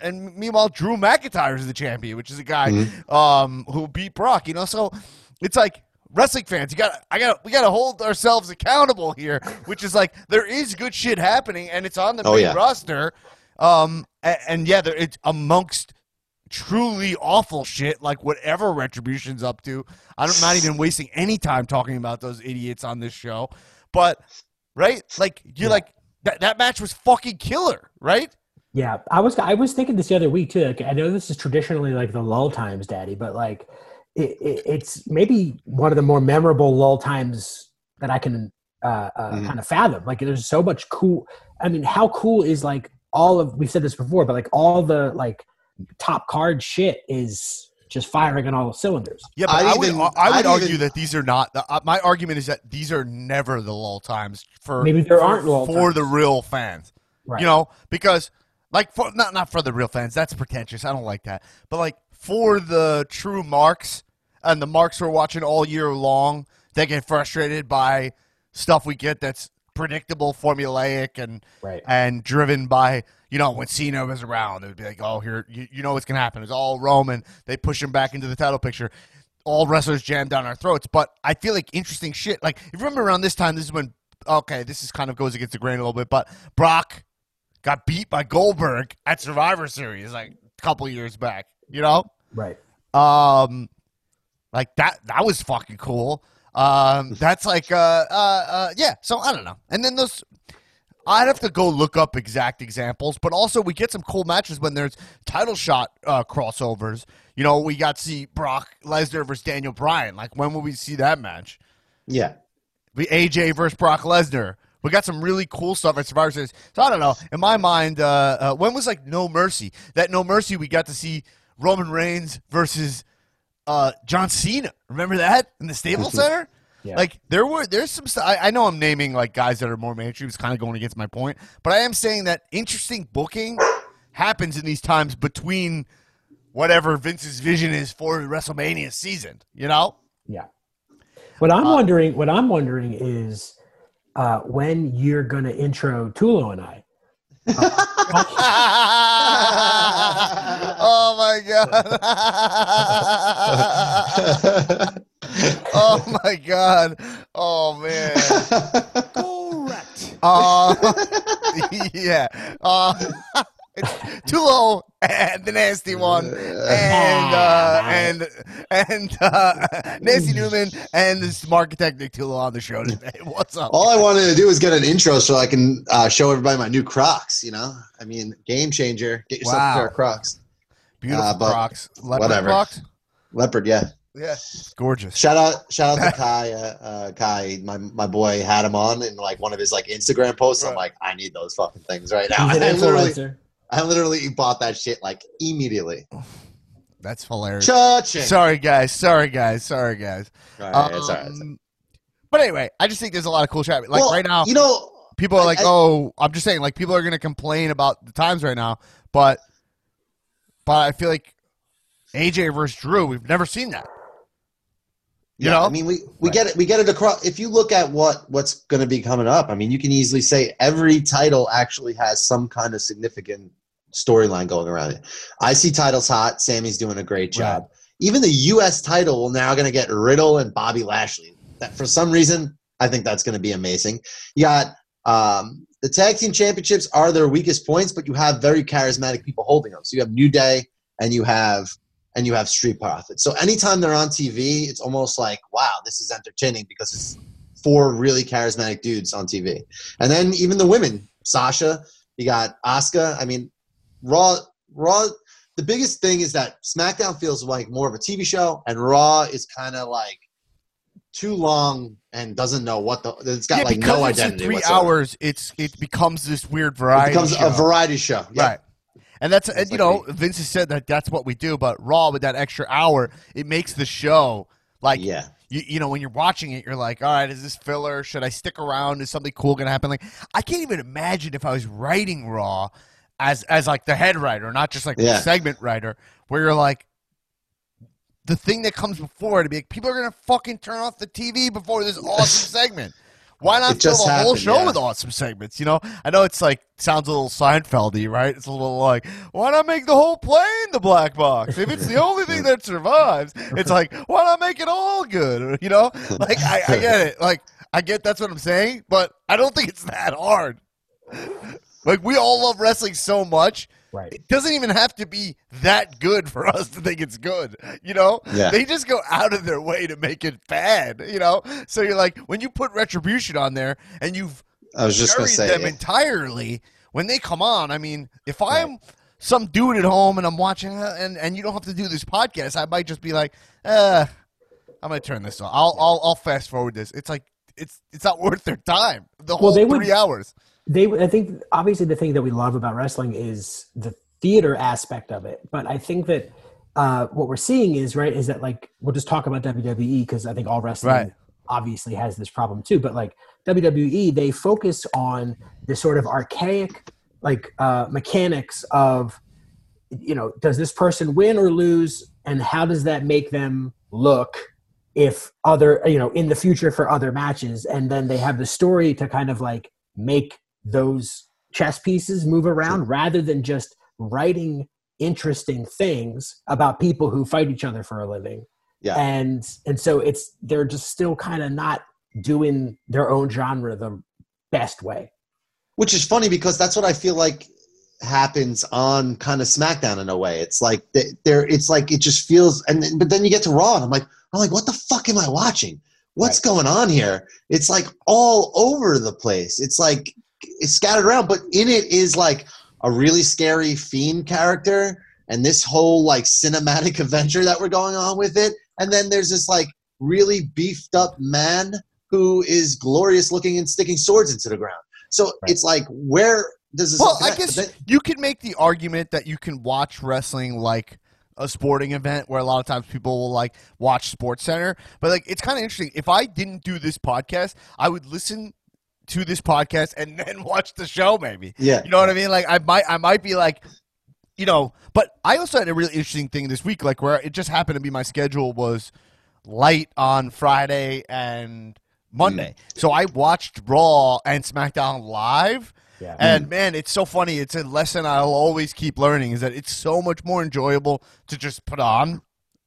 And meanwhile, Drew McIntyre is the champion, which is a guy um, who beat Brock. You know, so it's like wrestling fans, you got I got we got to hold ourselves accountable here, which is like there is good shit happening and it's on the Oh, main yeah. roster. Um, and, and yeah, there, it's amongst truly awful shit, like whatever Retribution's up to. I'm not even wasting any time talking about those idiots on this show. But right, like you're like that. That match was fucking killer, right? Yeah, I was I was thinking this the other week too. Like, I know this is traditionally like the lull times, Daddy, but like it, it, it's maybe one of the more memorable lull times that I can uh, uh, Mhm. kind of fathom. Like, there's so much cool. I mean, how cool is like all of we've said this before, but like all the like top card shit is just firing on all cylinders. Yeah, but I'd I would I would I'd argue even- that these are not. Uh, my argument is that these are never the lull times for Maybe there for, aren't lull for times. the real fans. Right. You know, because like for not not for the real fans. That's pretentious. I don't like that. But like for the true marks and the marks we're watching all year long, they get frustrated by stuff we get that's predictable, formulaic, and Right. and driven by you know when Cena was around, it would be like, oh, here you, you know what's gonna happen. It's all Roman. They push him back into the title picture. All wrestlers jam down our throats. But I feel like interesting shit. Like if you remember around this time, this is when okay, this is kind of goes against the grain a little bit, but Brock got beat by Goldberg at Survivor Series like a couple years back. You know, Right. Um, like that that was fucking cool. Um, that's like uh, uh, uh, yeah. So I don't know. And then those, I'd have to go look up exact examples, but also we get some cool matches when there's title shot uh, crossovers. You know, we got to see Brock Lesnar versus Daniel Bryan. Like, when will we see that match? Yeah. We AJ versus Brock Lesnar. We got some really cool stuff at Survivor Series. So I don't know. In my mind, uh, uh, when was like No Mercy? That No Mercy, we got to see Roman Reigns versus uh, John Cena. Remember that in the Staples Center? Yeah. Like there were there's some st- I, I know I'm naming like guys that are more mainstream. It's kind of going against my point, but I am saying that interesting booking happens in these times between whatever Vince's vision is for WrestleMania season. You know? Yeah. What I'm Uh, wondering, what I'm wondering is uh, when you're going to intro Tulo and I. my (laughs) (laughs) god! (laughs) oh my god! Oh man! Correct. (laughs) Uh, (laughs) yeah. Uh, Tulo and the nasty one, and uh, and and uh, Nancy Newman and the smart architect Nick Tulo on the show today. What's up? All I wanted to do was get an intro so I can uh, show everybody my new Crocs. You know, I mean, game changer. Get yourself Wow. a pair of Crocs. Beautiful uh, but Crocs, leopard whatever. Crocs. Leopard, yeah. Yeah, gorgeous. Shout out, shout out to (laughs) Kai. Uh, uh, Kai, my my boy had him on in like one of his like Instagram posts. I'm like, I need those fucking things right now. He's I literally. I literally bought that shit like immediately. That's hilarious. Cha-ching. Sorry guys, sorry guys, sorry guys. All right, it's all right. it's all right. Um, But anyway, I just think there's a lot of cool shit. Like Well, right now, you know, people are I- like, I- "Oh, I'm just saying." Like people are going to complain about the times right now, but but I feel like AJ versus Drew, we've never seen that. You yeah, know? I mean, we, we get it. We get it across. If you look at what what's going to be coming up, I mean, you can easily say every title actually has some kind of significant storyline going around it. IC title's hot. Sami's doing a great job. Even the U.S. title will now going to get Riddle and Bobby Lashley. That for some reason, I think that's going to be amazing. You got um, the tag team championships are their weakest points, but you have very charismatic people holding them. So you have New Day and you have and you have Street Profits. So anytime they're on TV, it's almost like, wow, this is entertaining because it's four really charismatic dudes on TV. And then even the women, Sasha, you got Asuka. I mean, Raw, Raw. The biggest thing is that SmackDown feels like more of a TV show, and Raw is kind of like too long and doesn't know what the. It's got yeah, like no identity. three whatsoever. hours, it's it becomes this weird variety. It becomes show. a variety show. Yeah. Right. And that's and you like know Vince has said that that's what we do, but Raw with that extra hour, it makes the show like yeah. you, you know when you're watching it, you're like, all right, is this filler? Should I stick around? Is something cool gonna happen? Like I can't even imagine if I was writing Raw as as like the head writer, not just like the segment writer, where you're like. The thing that comes before to be like, people are gonna fucking turn off the TV before this (laughs) awesome segment. Why not fill the whole show yeah. with awesome segments? You know, I know it's like sounds a little Seinfeldy, right? It's a little like, why not make the whole plane the black box? If it's the only thing that survives, it's like, why not make it all good? (laughs) You know, like I, I get it. Like I get that's what I'm saying, but I don't think it's that hard. Like we all love wrestling so much. Right. It doesn't even have to be that good for (laughs) us to think it's good. You know? Yeah. They just go out of their way to make it bad, you know? So you're like, when you put retribution on there and you've I was just gonna buried say. them yeah. entirely, when they come on, I mean, if I'm some dude at home and I'm watching uh, and, and you don't have to do this podcast, I might just be like, uh, I'm gonna turn this off. I'll I'll I'll fast forward this. It's like it's it's not worth their time. The whole they would- three hours. They i think obviously the thing that we love about wrestling is the theater aspect of it. But i think that uh, what we're seeing is right is that like we'll just talk about wwe because i think all wrestling Right. obviously has this problem too. But like wwe they focus on this sort of archaic like uh, mechanics of you know does this person win or lose? And how does that make them look if other you know in the future for other matches? And then they have the story to kind of like make those chess pieces move around rather than just writing interesting things about people who fight each other for a living Yeah. and and so it's they're just still kind of not doing their own genre the best way which is funny because that's what I feel like happens on kind of SmackDown in a way. It's like th- there, it's like it just feels, and then, but then you get to Raw, and I'm like, I'm like, what the fuck am I watching? What's going on here? It's like all over the place. It's like it's scattered around, but in it is like a really scary fiend character, and this whole like cinematic (laughs) adventure that we're going on with it, and then there's this like really beefed up man who is glorious looking and sticking swords into the ground. So it's like where does this? Well, I connect? guess then- you could make the argument that you can watch wrestling like a sporting event where a lot of times people will like watch Sports Center, but like it's kind of interesting. If I didn't do this podcast, I would listen to this podcast and (laughs) then watch the show maybe. Yeah. You know what I mean? Like I might I might be like you know, but I also had a really interesting thing this week like where it just happened to be my schedule was light on Friday and Monday. Mm. So I watched Raw and SmackDown live. Yeah. And mm. man, it's so funny. It's a lesson I'll always keep learning is that it's so much more enjoyable to just put on.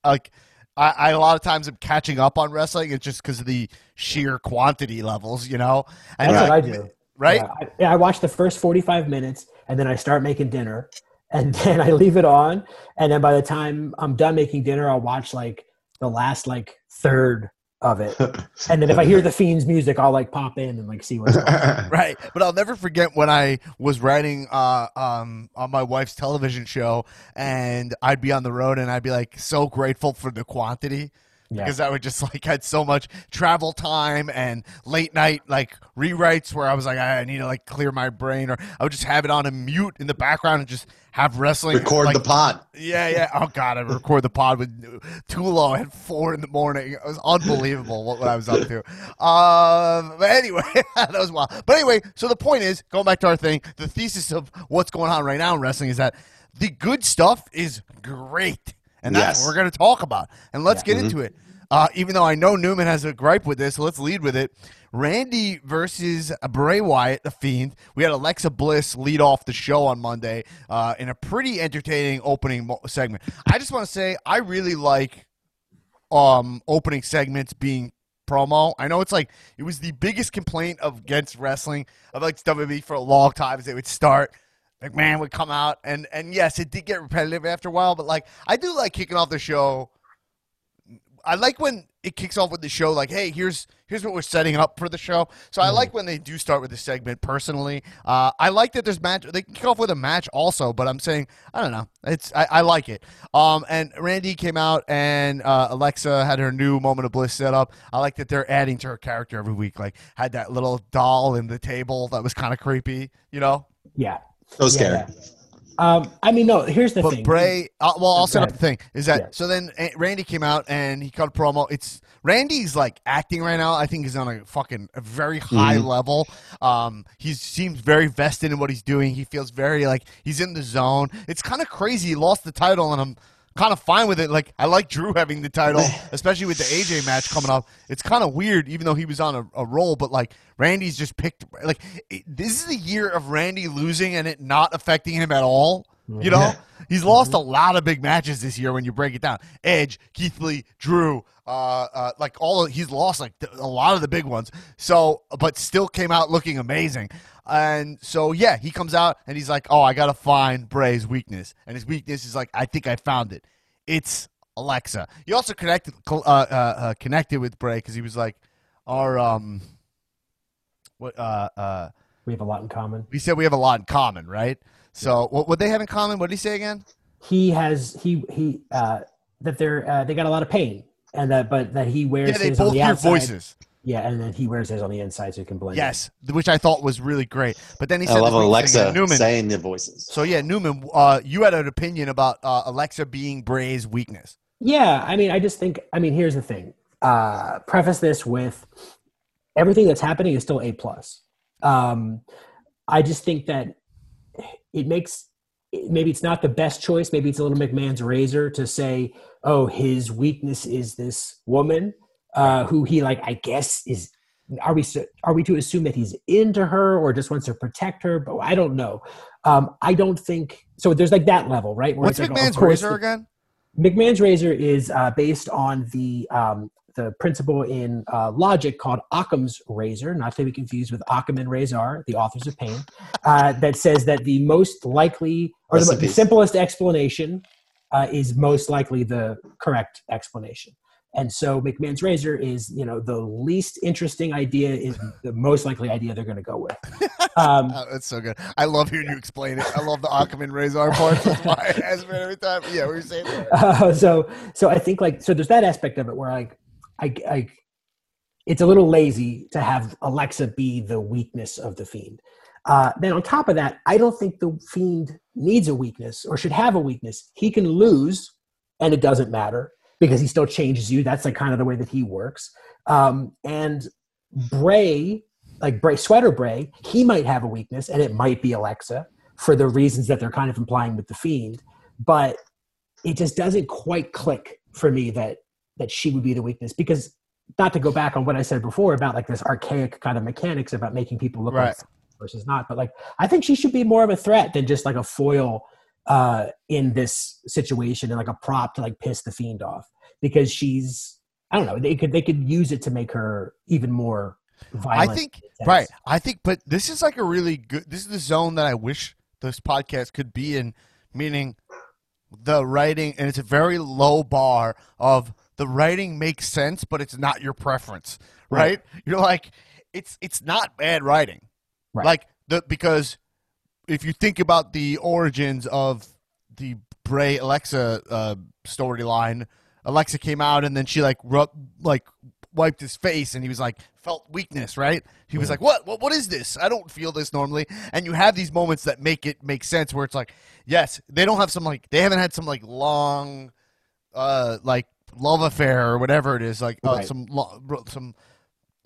Like I, I a lot of times I'm catching up on wrestling. It's just because of the sheer quantity levels, you know. And That's what I do. Right? Yeah, I, yeah, I watch the first 45 minutes and then I start making dinner (laughs) and then I leave it on. And then by the time I'm done making dinner, I'll watch like the last like third of it. (laughs) And then if I hear the (laughs) Fiends music, I'll like pop in and like see what's going on. (laughs) right but i'll never forget when i was writing uh, um, on my wife's television show and i'd be on the road and i'd be like so grateful for the quantity Yeah. because I would just like had so much travel time and late night like rewrites where I was like I need to like clear my brain or I would just have it on a mute in the background and just have wrestling record like, the pod. yeah, yeah. Oh god, I record the pod with Tulo at four in the morning. It was unbelievable what, what I was up to. Um, but anyway, (laughs) that was wild. But anyway, so the point is, going back to our thing, the thesis of what's going on right now in wrestling is that the good stuff is great, and that's Yes. what we're going to talk about. And let's get into it. Uh, even though I know Newman has a gripe with this, so let's lead with it. Randy versus Bray Wyatt, the Fiend. We had Alexa Bliss lead off the show on Monday uh, in a pretty entertaining opening mo- segment. I just want to say I really like um, opening segments being promo. I know it's like it was the biggest complaint of against wrestling of like WWE for a long time. Is they would start. McMahon would come out, and and yes, it did get repetitive after a while. But like, I do like kicking off the show I like when it kicks off with the show, like, hey, here's here's what we're setting up for the show. So I like when they do start with the segment. Personally, uh, I like that there's match. They can kick off with a match also, but I'm saying I don't know. It's I, I like it. Um, and Randy came out, and uh, Alexa had her new moment of bliss set up. I like that they're adding to her character every week. Like had that little doll in the table that was kind of creepy, you know. Yeah. So scary. Yeah. Um, I mean, no, here's the thing. But thing. Bray, uh, well, I'll set up the thing. Is that Yeah. so? Then uh, Randy came out and he cut a promo. It's Randy's like acting right now. I think he's on a fucking a very high Mm-hmm. level. Um, he seems very vested in what he's doing. He feels very like he's in the zone. It's kind of crazy. He lost the title, and I'm kind of fine with it. Like I like Drew having the title, (laughs) especially with the AJ match coming up. It's kind of weird, even though he was on a, a roll. But like Randy's just picked. Like it, this is the year of Randy losing and it not affecting him at all. You mm-hmm. know, he's lost mm-hmm. a lot of big matches this year when you break it down. Edge, Keith Lee, Drew, uh, uh, like all of, he's lost like th- a lot of the big ones. So, but still came out looking amazing. And so, yeah, he comes out and he's like, "Oh, I gotta find Bray's weakness," and his weakness is like, "I think I found it. It's Alexa." He also connected uh, uh, uh, connected with Bray because he was like, "Our um, what uh uh." we have a lot in common. We said we have a lot in common, right? So, what would they have in common? What did he say again? He has he he uh, that they're uh, they got a lot of pain, and that but that he wears Yeah, they his on both the hear outside. voices. Yeah, and then he wears his on the inside so he can blend. in. Yes, which I thought was really great. But then he I said love this weird thing, Alexa Newman. saying the voices. So yeah, Newman, uh, you had an opinion about uh, Alexa being Bray's weakness. Yeah, I mean, I just think. I mean, here's the thing. Uh, preface this with everything that's happening is still a plus. Um, I just think that it makes maybe it's not the best choice. Maybe it's a little McMahon's razor to say, "Oh, his weakness is this woman uh, who he like." I guess is are we su- are we to assume that he's into her or just wants to protect her? But I don't know. Um, I don't think so. There's like that level, right? where What's it's like, of McMahon's course razor again? McMahon's razor is uh, based on the um, the principle in uh, logic called Occam's razor, not to be confused with Occam and Razor, the authors of Pain, uh, that says that the most likely or the, the simplest explanation uh, is most likely the correct explanation. And so McMahon's razor is, you know, the least interesting idea is the most likely idea they're going to go with. (laughs) Um, Oh, that's so good. I love hearing you explain it. I love the Ackerman Razor part. That's why I ask for every time. Yeah, were saying? there? (laughs) Uh, so so I think like so there's that aspect of it where like I I it's a little lazy to have Alexa be the weakness of the fiend. Uh, then on top of that, I don't think the fiend needs a weakness or should have a weakness. He can lose, and it doesn't matter because he still changes you. That's like kind of the way that he works. Um, and Bray, like Bray Sweater Bray, he might have a weakness, and it might be Alexa for the reasons that they're kind of implying with the fiend. But it just doesn't quite click for me that that she would be the weakness because not to go back on what I said before about like this archaic kind of mechanics about making people look Right. like versus not, but like I think she should be more of a threat than just like a foil uh, in this situation and like a prop to like piss the fiend off because she's I don't know they could they could use it to make her even more violent. I think right. I think, but this is like a really good. This is the zone that I wish this podcast could be in. Meaning, the writing, and it's a very low bar of the writing makes sense, but it's not your preference. Right? You're like, it's it's not bad writing. Right. Like the because if you think about the origins of the Bray Alexa uh, storyline, Alexa came out and then she like rub like wiped his face and he was like felt weakness, right? He was like, "What? What? What is this? I don't feel this normally." And you have these moments that make it make sense where it's like, yes, they don't have some like they haven't had some like long, uh, like love affair or whatever it is, like uh, Right. some lo- some.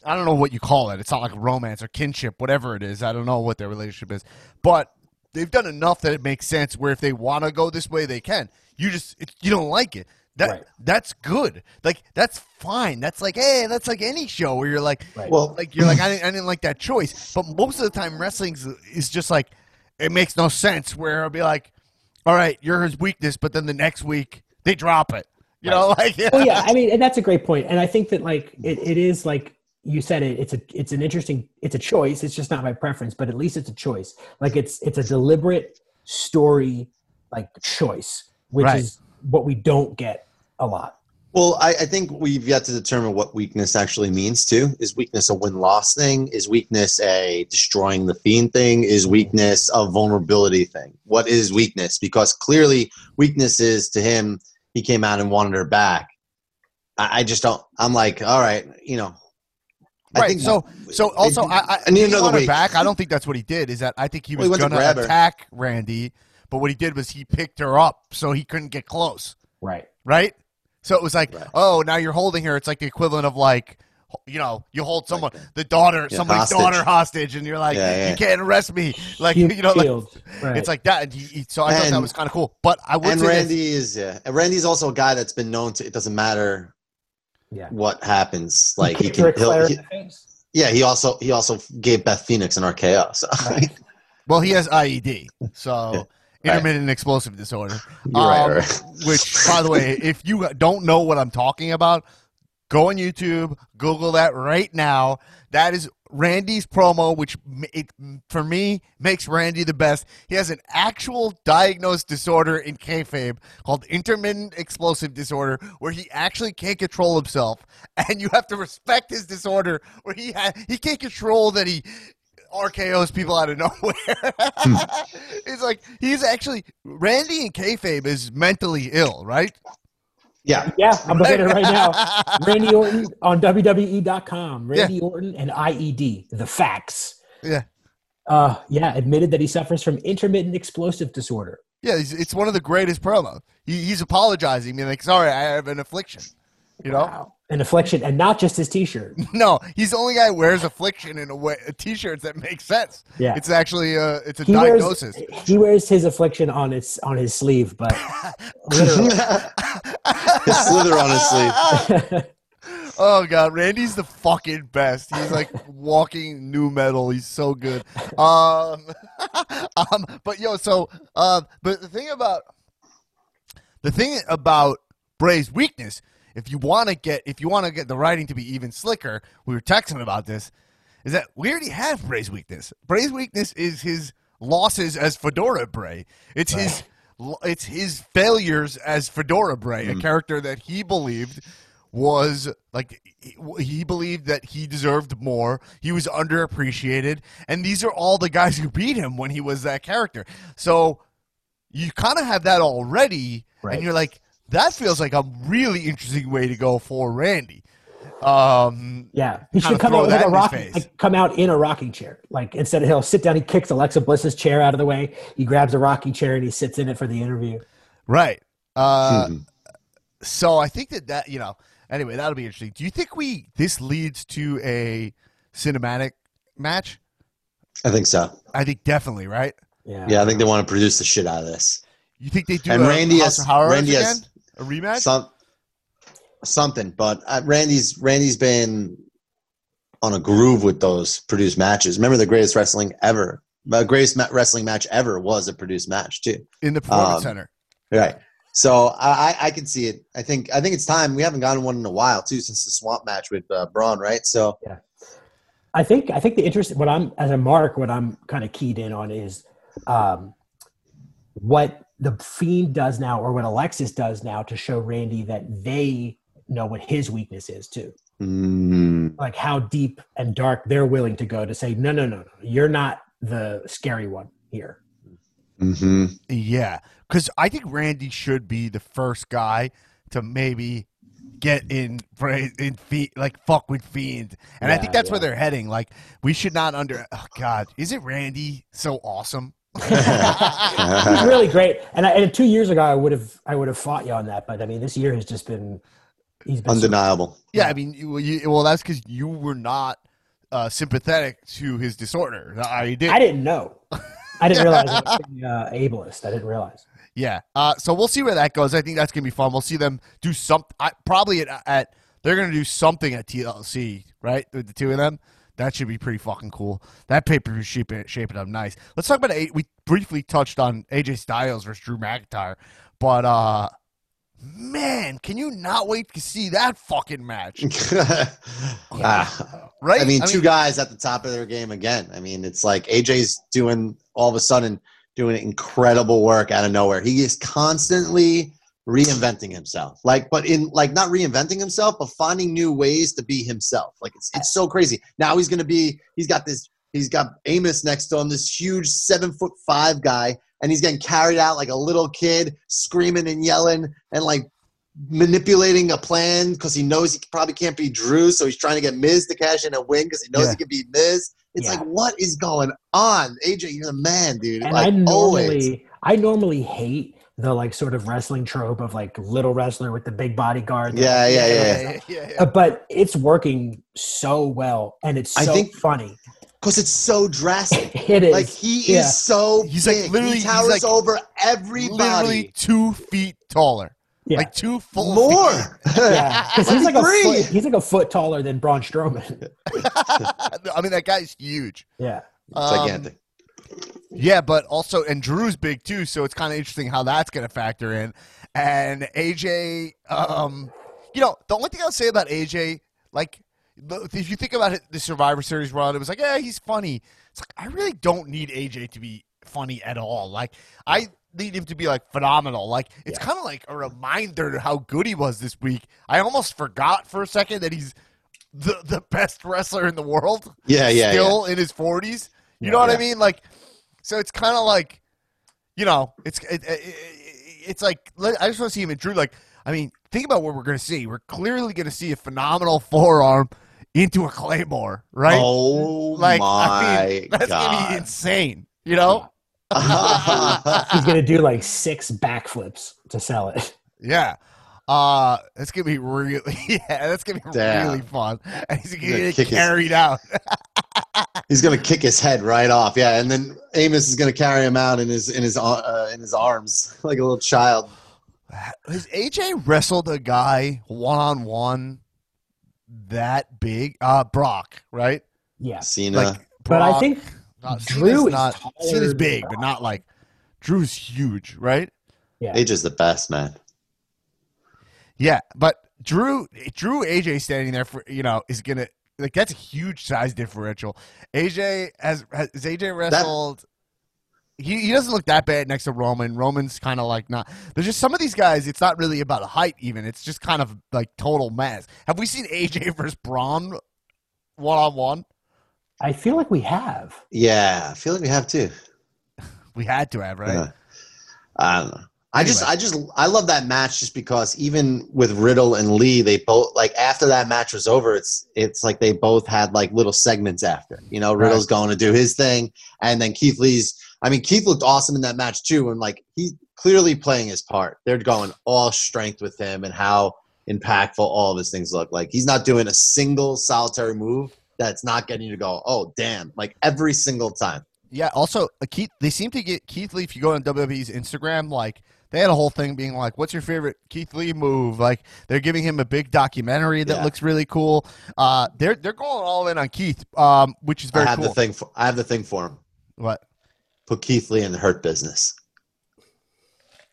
I don't know what you call it. It's not like romance or kinship, whatever it is. I don't know what their relationship is, but they've done enough that it makes sense. Where if they want to go this way, they can. You just it, you don't like it. That Right. that's good. Like that's fine. That's like hey, that's like any show where you're like, Right. Well, like you're like (clears throat) I didn't, I didn't like that choice. But most of the time, wrestling is just like it makes no sense. Where I'll be like, all right, you're his weakness, but then the next week they drop it. You know, (laughs) like yeah. well, yeah, I mean, and that's a great point, and I think that like it, it is like you said it. It's a it's an interesting it's a choice. It's just not my preference, but at least it's a choice. Like it's it's a deliberate story like choice, which Right. is what we don't get a lot. Well, I, I think we've yet to determine what weakness actually means too. Is weakness a win loss thing? Is weakness a destroying the fiend thing? Is weakness a vulnerability thing? What is weakness? Because clearly, weakness is to him, he came out and wanted her back. I, I just don't. I'm like, all right, you know. I Right. think so, so also, I, I, I need did he another want her week. back. I don't think that's what he did. Is that I think he Well, he was went to going grab to her. attack Randy, but what he did was he picked her up so he couldn't get close. Right. Right. So it was like, Right. oh, now you're holding her. It's like the equivalent of like, you know, you hold someone, the daughter, Yeah, somebody's hostage. daughter hostage, and you're like, Yeah, yeah. you can't arrest me. Like, Shield- you know, like. Right. it's like that. And he, he- so I thought that was kind of cool. But I would and say this- Randy is yeah. And Randy's also a guy that's been known to. It doesn't matter yeah. what happens. Like he Kicked can. He'll, he, in the face. yeah. He also he also gave Beth Phoenix an RKO. So (laughs) well, he has IED, so Yeah. intermittent explosive disorder. You're right, Um, right. Which, by the way, if you don't know what I'm talking about, go on YouTube, Google that right now. That is Randy's promo, which it, for me makes Randy the best. He has an actual diagnosed disorder in kayfabe called intermittent explosive disorder, where he actually can't control himself, (laughs) and you have to respect his disorder, where he ha- he can't control that he RKO's people out of (laughs) nowhere. Hmm. it's like he's actually Randy in kayfabe is mentally ill, right? Yeah. Yeah, I'm looking at it right now. Randy Orton on WWE.com. Randy Orton and IED, the facts. Yeah. Uh, yeah, admitted that he suffers from intermittent explosive disorder. Yeah, it's, it's one of the greatest promos. He, he's apologizing, being like, "Sorry, I have an affliction." You know? Wow. An affliction, and not just his T-shirt. (laughs) No, he's the only guy who wears affliction in a way t-shirts that makes sense. Yeah. it's actually a it's a He wears, diagnosis. he wears his affliction on its on his sleeve, but (laughs) literally. His slither on his sleeve. (laughs) Oh god, Randy's the fucking best. He's like walking nu metal. He's so good. Um, um but yo, so uh, but the thing about the thing about Bray's weakness, if you want to get if you want to get the writing to be even slicker, we were texting about this, is that we already have Bray's weakness. Bray's weakness is his losses as Fedora Bray. It's his it's his failures as Fedora Bray, a mm. character that he believed was like he, he believed that he deserved more. He was underappreciated, and these are all the guys who beat him when he was that character. So you kind of have that already, Right. and you're like, that feels like a really interesting way to go for Randy. Um, Yeah, he should come out with a in his rock, face. like come out in a rocking chair. Like instead of he'll sit down, he kicks Alexa Bliss's chair out of the way. He grabs a rocking chair and he sits in it for the interview. right. Uh, Hmm. so I think that that you know. Anyway, that'll be interesting. Do you think we this leads to a cinematic match? I think so. I think definitely, right? Yeah, Yeah, I think they want to produce the shit out of this. You think they do And a Randy House has- of Randy again? has- a rematch? Some something, but uh, Randy's Randy's been on a groove with those produced matches. Remember, the greatest wrestling ever, the greatest ma- wrestling match ever was a produced match too. in the performance um, center. Right. So I, I I can see it. I think I think it's time. We haven't gotten one in a while too since the swamp match with uh, Braun. Right. So yeah, I think I think the interest what I'm as a mark what I'm kind of keyed in on is um, what the fiend does now or what Alexis does now to show Randy that they know what his weakness is too. mm, Like how deep and dark they're willing to go to say no no no no you're not the scary one here. hmm Yeah, because I think Randy should be the first guy to maybe get in in feet like fuck with fiend, and I think Yeah, that's where they're heading. Like we should not under. Oh God, is it Randy so awesome? (laughs) He's really great. And, I, and two years ago I would have I would have fought you on that, but I mean this year has just been he's been so- undeniable. Yeah, I mean, you, you, well, that's because you were not uh, sympathetic to his disorder. I did. I didn't know. I didn't realize it was (laughs) being, uh, ableist. I didn't realize. Yeah. Uh, so we'll see where that goes. I think that's gonna be fun. We'll see them do some. I, probably at, at they're gonna do something at TLC, right? With the two of them. That should be pretty fucking cool. That paper is shaping shaping up nice. Let's talk about A- we briefly touched on AJ Styles versus Drew McIntyre, but uh, man, can you not wait to see that fucking match? (laughs) Ah. Right? I mean, two guys at the top of their game again. I mean, it's like AJ's doing all of a sudden doing incredible work out of nowhere. He is constantly reinventing himself. Like, but in like not reinventing himself, but finding new ways to be himself. Like it's it's so crazy. Now he's gonna be he's got this he's got Omos next to him, this huge seven foot five guy, and he's getting carried out like a little kid, screaming and yelling and like manipulating a plan because he knows he probably can't be Drew, so he's trying to get Miz to cash in a win because he knows Yeah. he can be Miz. It's Yeah. like, what is going on, AJ? You're the man, dude. And like I normally, always. I normally hate the like sort of wrestling trope of like little wrestler with the big bodyguard. Yeah, yeah, yeah. yeah, yeah, yeah. Uh, but it's working so well, and it's I so think- funny. Because it's so drastic. (laughs) It is Like he Yeah. is so He's like literally- he he's towers like over everybody. Literally two feet taller, yeah. like two full More. (laughs) (laughs) yeah, because he's like a foot, he's like a foot taller than Braun Strowman. I mean, that guy's huge. yeah, Um, Gigantic. Yeah, but also, and Drew's big too, so it's kind of interesting how that's going to factor in. And AJ, um, you know, the only thing I'll say about AJ, like, if you think about it, the Survivor Series run, it was like, yeah, he's funny. It's like I really don't need AJ to be funny at all. Like, I need him to be like phenomenal. Like, it's kind of like a reminder to how good he was this week. I almost forgot for a second that he's the the best wrestler in the world Yeah, yeah, still in his 40s. You Yeah, know what I mean? Like, so it's kind of like, you know, it's it, it, it- it's like let- I just want to see him in Drew. Like, I mean, think about what we're going to see. We're clearly going to see a phenomenal forearm into a claymore, right? Oh like, my I mean, that's going to be insane. You know? (laughs) he's gonna do like six backflips to sell it. Yeah. Uh, that's gonna be really, (laughs) yeah, that's gonna be Damn. really fun. And he's gonna, gonna get kick his- carried out. (laughs) He's gonna kick his head right off. Yeah, and then Omos is gonna carry him out in his in his uh, in his arms (laughs) like a little child. Has AJ wrestled a guy one on one that big? Uh, Brock, right? Yeah, Cena. Like, but I think not, Drew Cena's is not. taller Cena's big, Brock. but not like Drew's huge, right? yeah, AJ's the best man. Yeah, but Drew, Drew, AJ standing there for you know is gonna like that's a huge size differential. AJ has has AJ wrestled. he, he doesn't look that bad next to Roman. Roman's kind of like not. There's just some of these guys. It's not really about height. Even it's just kind of like total mass. Have we seen AJ (laughs) versus Braun one on one? I feel like we have. Yeah, I feel like we have too. (laughs) We had to have right. Yeah. I don't know. I just, I just, I love that match just because even with Riddle and Lee, they both like after that match was over, it's, it's like they both had like little segments after. You know, Riddle's going to do his thing, and then Keith Lee's. I mean, Keith looked awesome in that match too, and like he clearly playing his part. They're going all strength with him and how impactful all of his things look. Like he's not doing a single solitary move that's not getting you to go, oh damn, like every single time. Yeah. Also, uh, Keith. They seem to get Keith Lee. If you go on WWE's Instagram, like they had a whole thing being like, "What's your favorite Keith Lee move?" Like they're giving him a big documentary that Yeah. looks really cool. Uh, they're they're going all in on Keith, um, which is very I have cool. the thing. For, I have the thing for him. What? Put Keith Lee in the hurt business.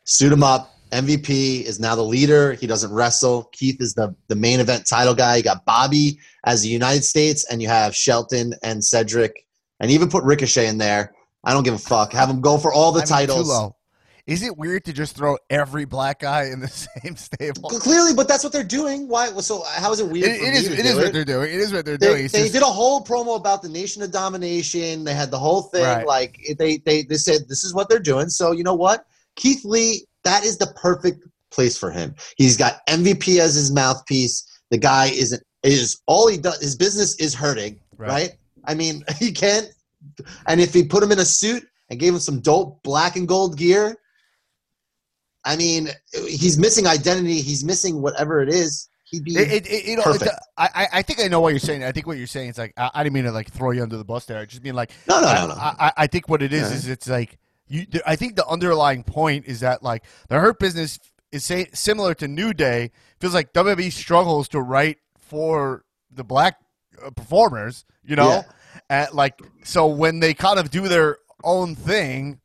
Suit him up. MVP is now the leader. He doesn't wrestle. Keith is the, the main event title guy. You got Bobby as the United States, and you have Shelton and Cedric, and even put Ricochet in there. I don't give a fuck. Have them go for all the I mean, titles. Too low. Is it weird to just throw every black guy in the (laughs) same stable? Clearly, but that's what they're doing. Why? So how is it It, weird? for it me is. It is what they're doing. It is what they're doing. They, It's they just- did a whole promo about the Nation of Domination. They had the whole thing. Right. Like they, they they said this is what they're doing. So you know what, Keith Lee, that is the perfect place for him. He's got MVP as his mouthpiece. The guy isn't is all he does. His business is hurting, Right. right? I mean, (laughs) he can't. And if he put him in a suit and gave him some dope black and gold gear, I mean, he's missing identity. He's missing whatever it is. He'd be It, it, you know, Perfect. I, I- think I know what you're saying. I think what you're saying is like I, I didn't mean to like throw you under the bus there. I just mean like no, no, I, no, no. I, I- think what it is Yeah. is it's like you. I think the underlying point is that like the hurt business is say, similar to New Day. Feels like WWE struggles to write for the black uh, performers. You know, Yeah. and like so when they kind of do their own thing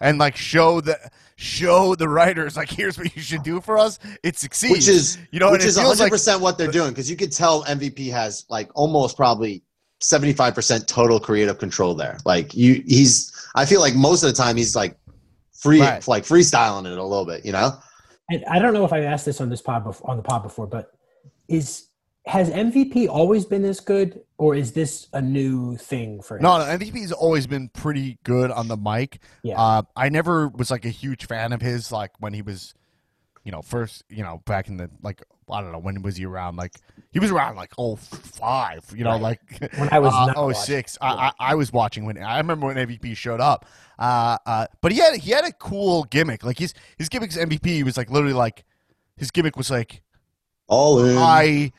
and like show the show the writers like here's what you should do for us, it succeeds. which is you know, which is it is feels 100 like percent what they're doing because you could tell MVP has like almost probably 75 percent total creative control there. Like you, he's I feel like most of the time he's like free Right. like freestyling it a little bit, you know. And I don't know if I've asked this on this pod before, on the pod before, but is has MVP always been this good, or is this a new thing for him? No, no, MVP's always been pretty good on the mic. Yeah. Uh, I never was like a huge fan of his, like when he was, you know, first, you know, back in the like I don't know when was he around? Like he was around like oh five, you know, Right. like When I was uh, not oh six. I, I I was watching when I remember when MVP showed up. Uh, uh, but he had he had a cool gimmick. Like his his gimmick's MVP was like literally like his gimmick was like All in. I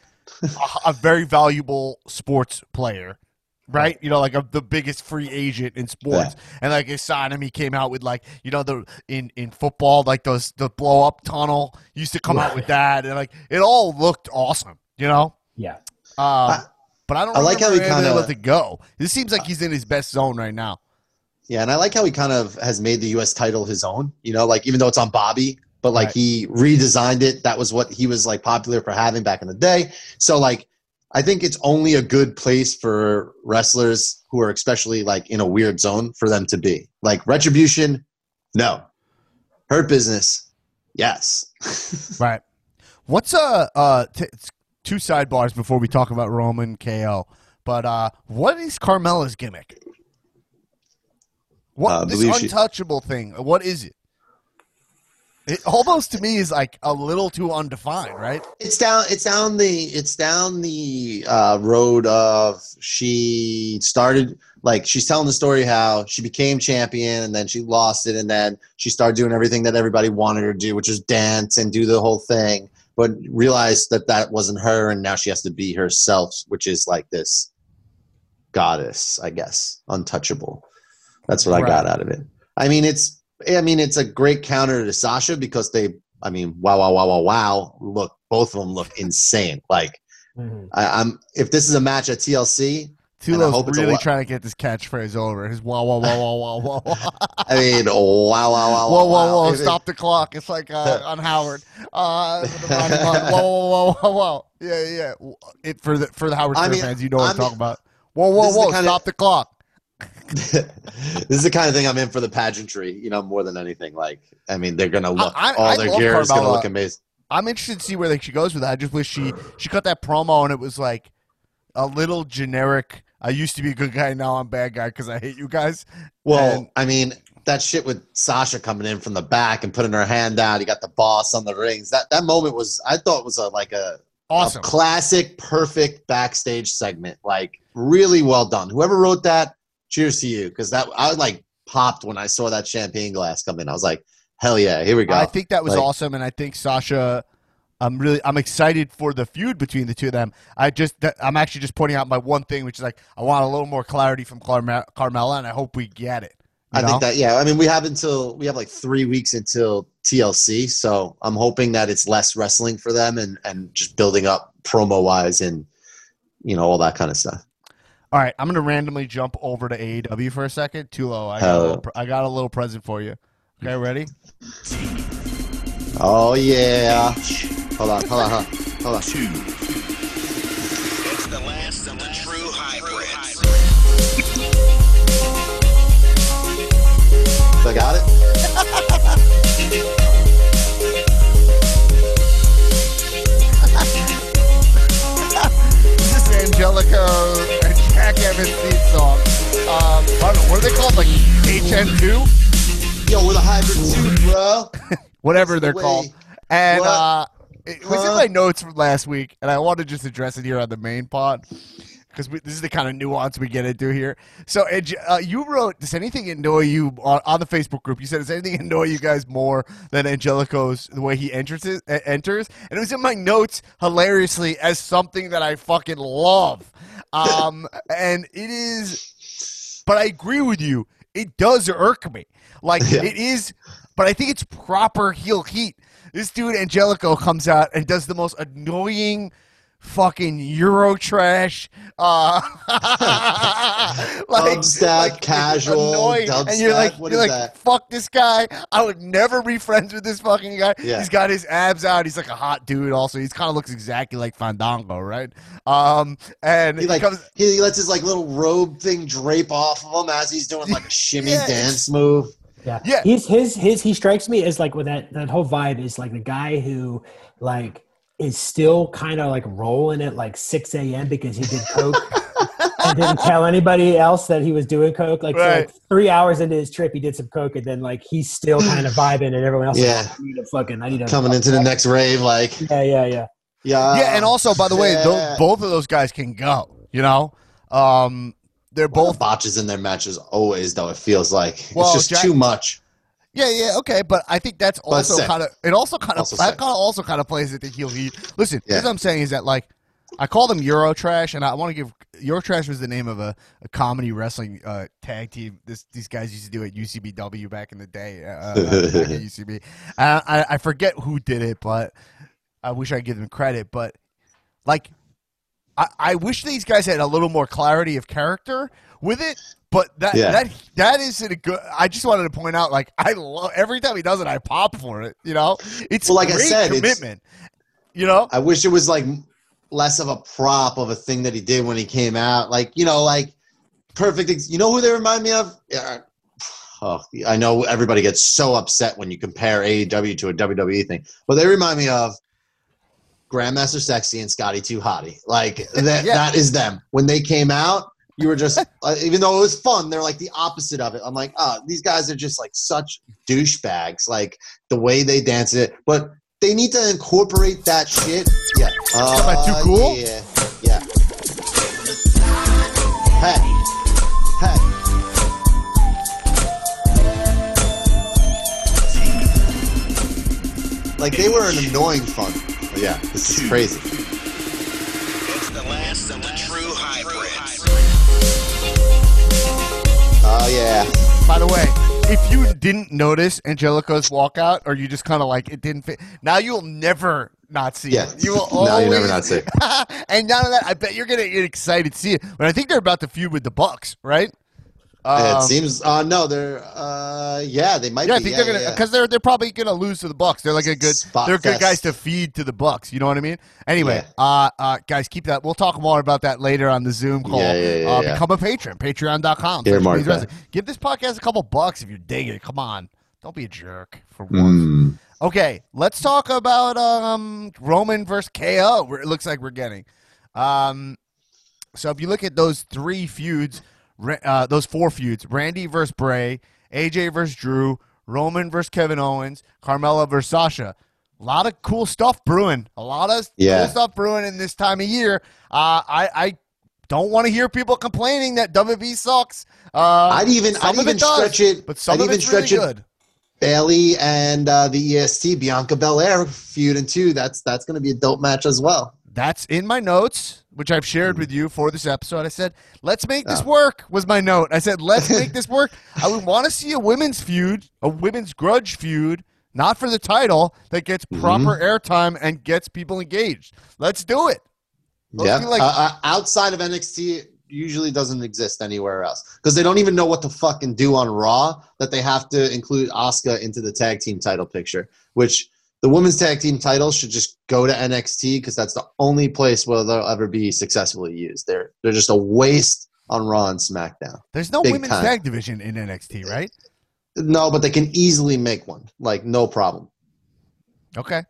a, a very valuable sports player, right? You know, like a, the biggest free agent in sports, and like his sign him, he came out with like you know the in in football like those the blow up tunnel used to come out with that, and like it all looked awesome, you know. Yeah. Um, but I don't. I like how he kinda- let it go. This seems like he's in his best zone right now. Yeah, and I like how he kind of has made the U.S. title his own. You know, like even though it's on Bobby, but like Right. he redesigned it. That was what he was like popular for having back in the day. So like, I think it's only a good place for wrestlers who are especially like in a weird zone for them to be. Like retribution, no. Hurt business, yes. (laughs) Right. What's uh uh t- two sidebars before we talk about Roman KO. But uh what is Carmella's gimmick? What Uh, this believe she- untouchable thing? What is it? It almost to me is like a little too undefined, right? It's down. It's down the. It's down the uh, road of she started like she's telling the story how she became champion and then she lost it and then she started doing everything that everybody wanted her to do, which was dance and do the whole thing, but realized that that wasn't her and now she has to be herself, which is like this goddess, I guess, untouchable. That's what I got out of it. I mean, it's. I mean, it's a great counter to Sasha because they I mean, wow, wow, wow, wow, wow. Look, both of them look insane. Like, Mhm. I, I'm if this is a match at TLC, Tulo's really trying to get this catchphrase over. His wah wah wah wah wah wah. I mean, oh, wow, wow, wow, Whoa, whoa, wow. whoa! It- Stop the clock. It's like uh, on Howard. Uh, with the Ronnie Martin. whoa, whoa, whoa, whoa, whoa! Yeah, yeah. It for the for the Howard I mean, fans, you know what I I'm talking about. Whoa, whoa, whoa! Stop the clock. (laughs) this is the kind of thing I'm in for the pageantry, you know, more than anything. Like, I mean, they're gonna look I, I, all I their gear is gonna look amazing. I'm interested to see where like, she goes with that. I just wish she she cut that promo and it was like a little generic. I used to be a good guy, now I'm a bad guy because I hate you guys. Well, And- I mean, that shit with Sasha coming in from the back and putting her hand out. You got the boss on the rings. That that moment was, I thought, was a like a, Awesome. a classic, perfect backstage segment. Like, really well done. Whoever wrote that, cheers to you, because that I like popped when I saw that champagne glass come in. I was like, hell yeah, here we go. I think that was Like- awesome, and I think Sasha. I'm really I'm excited for the feud between the two of them. I just I'm actually just pointing out my one thing, which is like I want a little more clarity from Carme- Carmella, and I hope we get it. I know? think that yeah. I mean, we have until we have like three weeks until TLC, so I'm hoping that it's less wrestling for them and and just building up promo wise and you know all that kind of stuff. All right, I'm gonna randomly jump over to AEW for a second. Tulo, I got, a little, pre- I got a little present for you. Okay, ready? Oh yeah. Hold on, hold on, hold on. Hold on. It's the last of the true hybrids. (laughs) I got it. (laughs) This is Angelico Jack Evans theme song. Um, I don't know, what are they called? Like HN2? Yo, we're the hybrid too, bro. (laughs) Whatever That's they're way- called. And What? uh, it was in my notes from last week, and I want to just address it here on the main pod because this is the kind of nuance we get into here. So, Ed, uh, you wrote, "Does anything annoy you on, on the Facebook group?" You said, "Does anything annoy you guys more than Angelico's the way he enters it, uh, enters?" And it was in my notes hilariously as something that I fucking love. Um, (laughs) and it is, but I agree with you. It does irk me. Like Yeah. it is, but I think it's proper heel heat. This dude Angelico comes out and does the most annoying fucking Euro trash. Uh, (laughs) Dubstep, casual, annoying. and you're like, what you're is like, that? fuck this guy. I would never be friends with this fucking guy. Yeah. He's got his abs out. He's like a hot dude. Also, he's kind of looks exactly like Fandango, right? Um, and He he like comes. he lets his like little robe thing drape off of him as he's doing like a shimmy Yeah, dance move. Yeah. Yeah. He's his his he strikes me as like with that that whole vibe is like the guy who like is still kind of like rolling at like six a.m. because he did coke and didn't tell anybody else that he was doing coke. Like, so, like three hours into his trip, he did some coke and then like he's still kind of vibing and everyone else. is Yeah. like, I need to fucking I need to Coming into the next rave, like Yeah, yeah, yeah. yeah, yeah, and also by the way, yeah. tho- both of those guys can go. You know, um, they're both both botches in their matches always though. It feels like Well, it's just Jack- too much. Yeah, yeah, okay, but I think that's also kind of it. Also, kind of that kind of also kind of plays at the heel heat. Listen, Yeah. what I'm saying is that like I call them Euro Trash, and I want to give Euro Trash was the name of a, a comedy wrestling uh, tag team. This these guys used to do at UCBW back in the day. Uh, uh, back at (laughs) UCB, uh, I I forget who did it, but I wish I could give them credit. But like, I, I wish these guys had a little more clarity of character with it. But that Yeah. that that isn't a good. I just wanted to point out, like, I love every time he does it, I pop for it. You know, it's Well, like I said, commitment. You know, I wish it was like less of a prop of a thing that he did when he came out. Like you know, like perfect. Ex- you know who they remind me of? Yeah. Oh, I know everybody gets so upset when you compare AEW to a WWE thing, but they remind me of Grandmaster Sexy and Scotty 2 Hotty. Like that. (laughs) Yeah. That is them. When they came out, you were just (laughs) uh, even though it was fun, they're like the opposite of it. I'm like, oh, these guys are just like such douchebags. Like the way they dance it, but they need to incorporate that shit. Yeah. Uh, Am I too cool? Yeah. Yeah. Hey. Hey. Like they were an annoying fun. But yeah, this is crazy. Oh yeah. by the way, if you didn't notice Angelico's walkout, or you just kind of like it didn't fit, now you'll never not see Yeah. it. You will (laughs) always. No, you never not see it. (laughs) and none of that. I bet you're gonna get excited to see it. But I think they're about to feud with the Bucks, right? It Um, seems. Uh, no, they're. Uh, yeah, they might yeah, I think yeah, they're gonna yeah, yeah. because they're they're probably gonna lose to the Bucks. They're like a good Spot they're good fest. guys to feed to the Bucks. You know what I mean? Anyway, uh, uh, guys, keep that. We'll talk more about that later on the Zoom call. Yeah, yeah, yeah, uh, yeah. Become a patron. Patreon.com. Here, slash Mark, Blaze that. Give this podcast a couple bucks if you're digging it. Come on, don't be a jerk for once. Mm. Okay, let's talk about um, Roman versus KO. It looks like we're getting. Um, so if you look at those three feuds, uh, those four feuds: Randy versus Bray, AJ versus Drew, Roman versus Kevin Owens, Carmella versus Sasha. A lot of cool stuff brewing. A lot of Yeah. cool stuff brewing in this time of year. Uh, I, I don't want to hear people complaining that WWE sucks. Uh, I'd even- I'd even it does, stretch it- but some I'd of even it's really stretch it- good. Bayley and uh, the EST Bianca Belair feuding too. That's that's going to be a dope match as well. That's in my notes, which I've shared with you for this episode. I said, let's make this Mm. Work, was my note. I said, let's (laughs) make this work. I would want to see a women's feud, a women's grudge feud, not for the title, that gets Mm-hmm. proper airtime and gets people engaged. Let's do it. Yeah, like- uh, uh, outside of NXT, it usually doesn't exist anywhere else because they don't even know what to fucking do on Raw that they have to include Asuka into the tag team title picture. Which the women's tag team title should just go to NXT because that's the only place where they'll ever be successfully used. They're they're just a waste on Raw and SmackDown. There's no Big women's time. tag division in NXT, right? No, but they can easily make one. Like no problem. Okay.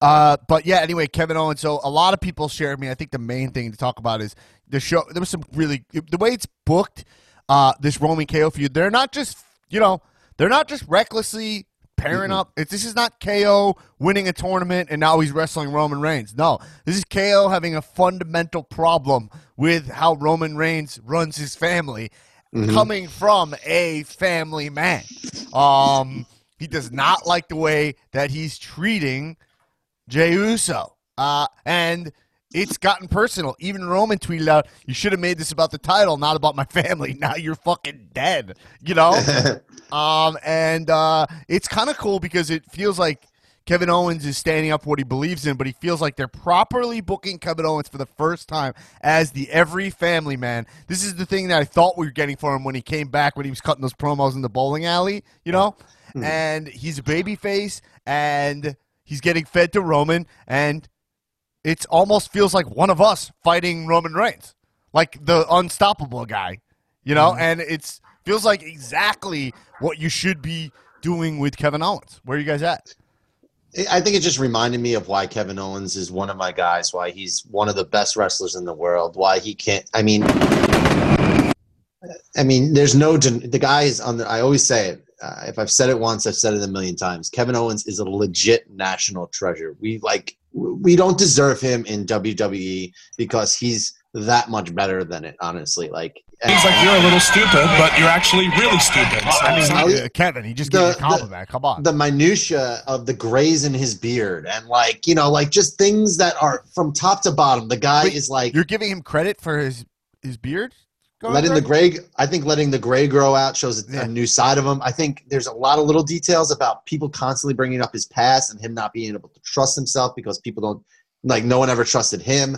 Uh, but yeah, anyway, Kevin Owens. So a lot of people shared me. I think the main thing to talk about is the show. There was some really the way it's booked. Uh, this Roman KO feud. They're not just you know they're not just recklessly pairing up. It's, this is not KO winning a tournament and now he's wrestling Roman Reigns. No, this is KO having a fundamental problem with how Roman Reigns runs his family, coming from a family man. Um, he does not like the way that he's treating Jey Uso. Uh, and it's gotten personal. Even Roman tweeted out, "You should have made this about the title, not about my family. (laughs) Now you're fucking dead." You know. (laughs) um, and uh, it's kind of cool because it feels like Kevin Owens is standing up for what he believes in, but he feels like they're properly booking Kevin Owens for the first time as the every family man. This is the thing that I thought we were getting for him when he came back when he was cutting those promos in the bowling alley. You know. And he's a baby face, and he's getting fed to Roman, and it almost feels like one of us fighting Roman Reigns, like the unstoppable guy, you know. And it's feels like exactly what you should be doing with Kevin Owens. Where are you guys at? I think it just reminded me of why Kevin Owens is one of my guys, why he's one of the best wrestlers in the world, why he can't. I mean, I mean, there's no the guy is on the. I always say it. Uh, if I've said it once, I've said it a million times. Kevin Owens is a legit national treasure. We like we don't deserve him in WWE because he's that much better than it. Honestly, like Seems like you're a little stupid, but you're actually really stupid. So I mean, I'll- uh, Kevin, he just gave you a compliment. Come on. the minutia of the grays in his beard and like you know like just things that are from top to bottom the guy Wait, is like You're giving him credit for his his beard. Going letting the gray i think letting the gray grow out shows a, Yeah. a new side of him. I think there's a lot of little details about people constantly bringing up his past and him not being able to trust himself because people don't like no one ever trusted him.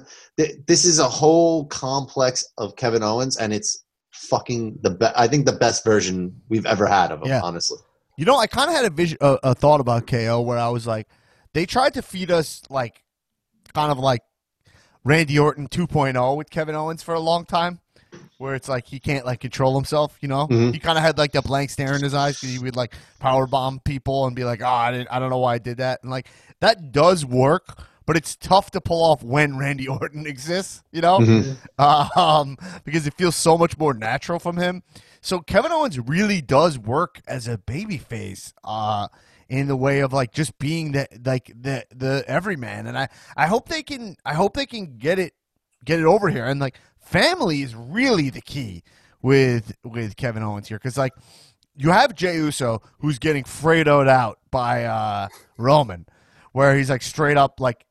This is a whole complex of kevin owens and it's fucking the best i think the best version we've ever had of him Yeah. honestly. You know, I kind of had a vision, a, a thought about KO where I was like, they tried to feed us like, kind of like Randy Orton 2.0 with Kevin Owens for a long time, where it's like he can't like control himself. You know, Mhm. he kind of had like that blank stare in his eyes because he would like power bomb people and be like, oh, I didn't, I don't know why I did that, and like that does work. But it's tough to pull off when Randy (laughs) Orton exists, you know, (laughs) um, because it feels so much more natural from him. So Kevin Owens really does work as a babyface, uh, in the way of like just being the like the the everyman, and I I hope they can I hope they can get it get it over here, and like family is really the key with with Kevin Owens here, because like you have Jey Uso who's getting Fredoed out by uh, Roman, where he's like straight up like.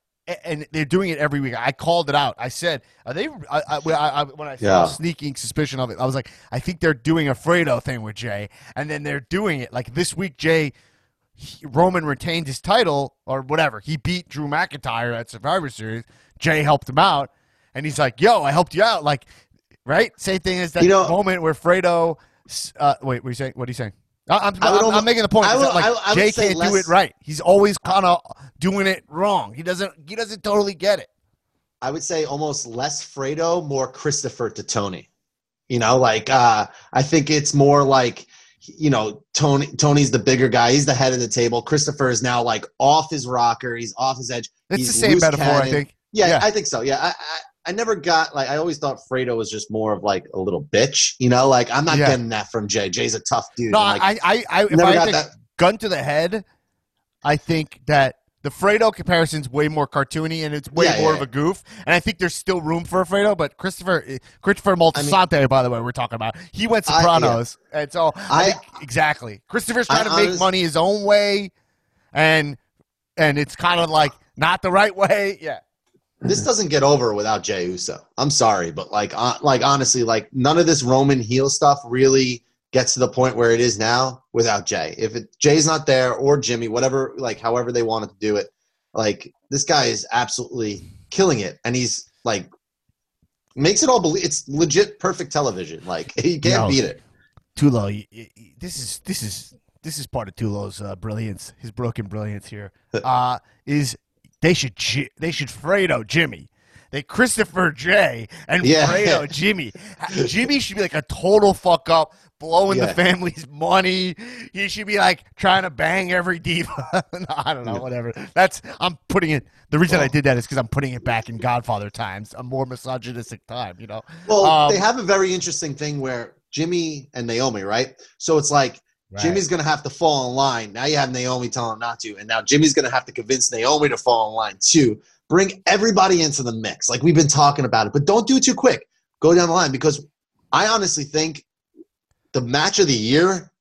And they're doing it every week. I called it out. I said, "Are they?" I, I, when I saw Yeah. a sneaking suspicion of it, I was like, "I think they're doing a Fredo thing with Jey." And then they're doing it like this week. Jey he, Roman retained his title or whatever. He beat Drew McIntyre at Survivor Series. Jey helped him out, and he's like, "Yo, I helped you out." Like, right? Same thing as that You know- moment where Fredo. Uh, wait, what are you saying? What are you saying? I- I'm, I'm, almo- I'm making the point. I would- like, I- I Jey can't do it right. He's always kind of doing it wrong. He doesn't. He doesn't totally get it. I would say almost less Fredo, more Christopher to Tony. You know, like uh, I think it's more like you know Tony. Tony's the bigger guy. He's the head of the table. Christopher is now like off his rocker. He's off his edge. It's He's the same metaphor, I think. Yeah, Yeah. I think so. Yeah, I, I I never got like I always thought Fredo was just more of like a little bitch. You know, like I'm not Yeah. getting that from Jey. Jey's a tough dude. No, like, I, I, I, if never I got that. gun to the head, I think that the Fredo comparison's way more cartoony and it's way Yeah, more yeah, of a goof. And I think there's still room for Fredo, but Christopher, eh, Christopher Moltisanti, by the way, we're talking about, he went I-. Sopranos, and so I, I- think exactly. Christopher's I trying to make honest- money his own way, and and it's kind of like not the right way. (laughs) Yeah, this doesn't get over without Jey Uso. I'm sorry, but like, uh, like honestly, like none of this Roman heel stuff really gets to the point where it is now without Jey. If it, Jey's not there or Jimmy, whatever, like however they wanted to do it, like this guy is absolutely killing it, and he's like makes it all believe it's legit perfect television. Like (laughs) you can't No. beat it. Tulo, y- y- y- this is this is this is part of Tulo's uh, brilliance, his broken brilliance here. (laughs) Uh, is they should they should Fredo Jimmy, they Christopher J and Yeah. Fredo (laughs) Jimmy. Jimmy should be like a total fuck up, blowing the family's money. He should be like trying to bang every diva. no, (laughs) I don't know, whatever. That's I'm putting it. The reason I did that is because I'm putting it back in Godfather times, a more misogynistic time. You know. Well, Um, they have a very interesting thing where Jimmy and Naomi, right? So it's like Jimmy's going to have to fall in line. Now you have Naomi telling him not to, and now Jimmy's going to have to convince Naomi to fall in line too. Bring everybody into the mix, like we've been talking about it, but don't do it too quick. Go down the line because I honestly think the match of the year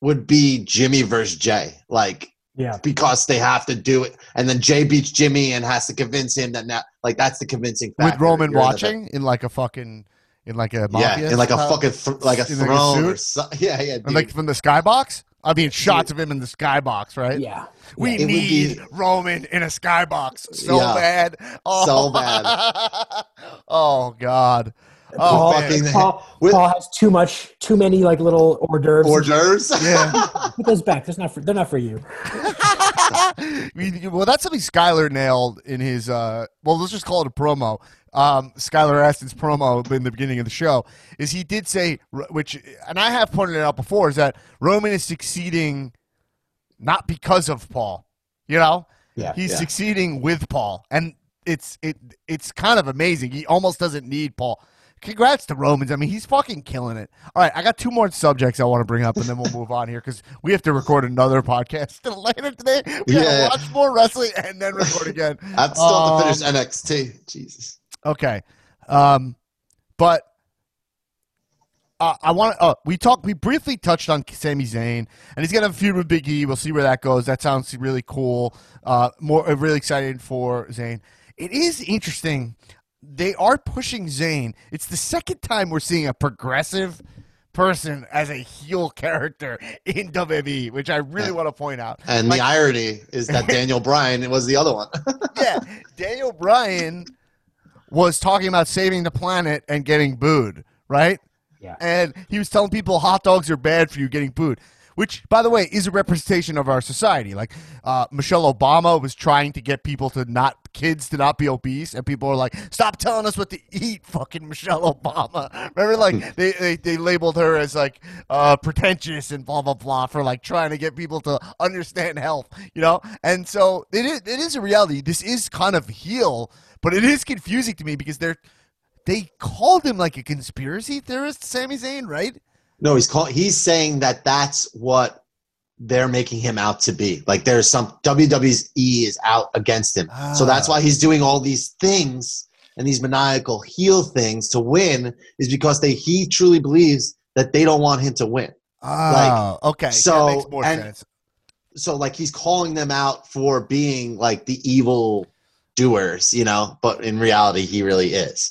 would be Jimmy versus Jey, like Yeah. because they have to do it, and then Jey beats Jimmy and has to convince him that now, like that's the convincing factor. with Roman You're in the- watching in like a fucking in like a yeah, in like a fucking th- like a in like a throne or suit? so- (laughs) yeah, yeah, And like from the skybox. I mean, shots of him in the skybox, right? Yeah. We It need be- Roman in a skybox so Yeah. bad. Oh. So bad. (laughs) oh God. Oh, Paul, man. fucking- Paul, With- Paul has too much, too many like little hors d'oeuvres. hors d'oeuvres. Yeah. Put those back. That's not for. They're not for you. (laughs) (laughs) We- well, that's something Skylar nailed in his. Uh, well, let's just call it a promo. Um, Skylar Astin's promo in the beginning of the show is he did say, which, and I have pointed it out before, is that Roman is succeeding not because of Paul. You know, Yeah. he's Yeah. succeeding with Paul, and it's it it's kind of amazing. He almost doesn't need Paul. Congrats to Romans. I mean, he's fucking killing it. All right, I got two more subjects I want to bring up, and then we'll move on here because we have to record another podcast (laughs) later today. We Yeah, gotta watch more wrestling and then record again. (laughs) I still have to finish Um, NXT. Jesus. Okay, um, but uh, I want to. Uh, we talked. We briefly touched on Sami Zayn, and he's gonna have a feud with Big E. We'll see where that goes. That sounds really cool. Uh, more uh, really excited for Zayn. It is interesting. They are pushing Zayn. It's the second time we're seeing a progressive person as a heel character in WWE, which I really want to point out. And Like, the irony is that (laughs) Daniel Bryan was the other one. (laughs) yeah, Daniel Bryan was talking about saving the planet and getting booed, right? Yeah. And he was telling people hot dogs are bad for you getting booed, which, by the way, is a representation of our society. Like uh, Michelle Obama was trying to get people to not kids to not be obese, and people are like, "Stop telling us what to eat, fucking Michelle Obama." Remember, like they, they they labeled her as like uh, pretentious and blah blah blah for like trying to get people to understand health, you know. And so it is, it is a reality. This is kind of heel, but it is confusing to me because they're they called him like a conspiracy theorist, Sami Zayn, right? No, he's call, he's saying that that's what they're making him out to be. Like there's some WWE's E is out against him. So that's Ah. why he's doing all these things and these maniacal heel things to win is because they he truly believes that they don't want him to win. Oh, okay. so- that makes more and- sense. so like he's calling them out for being like the evil doers, you know, but in reality he really is.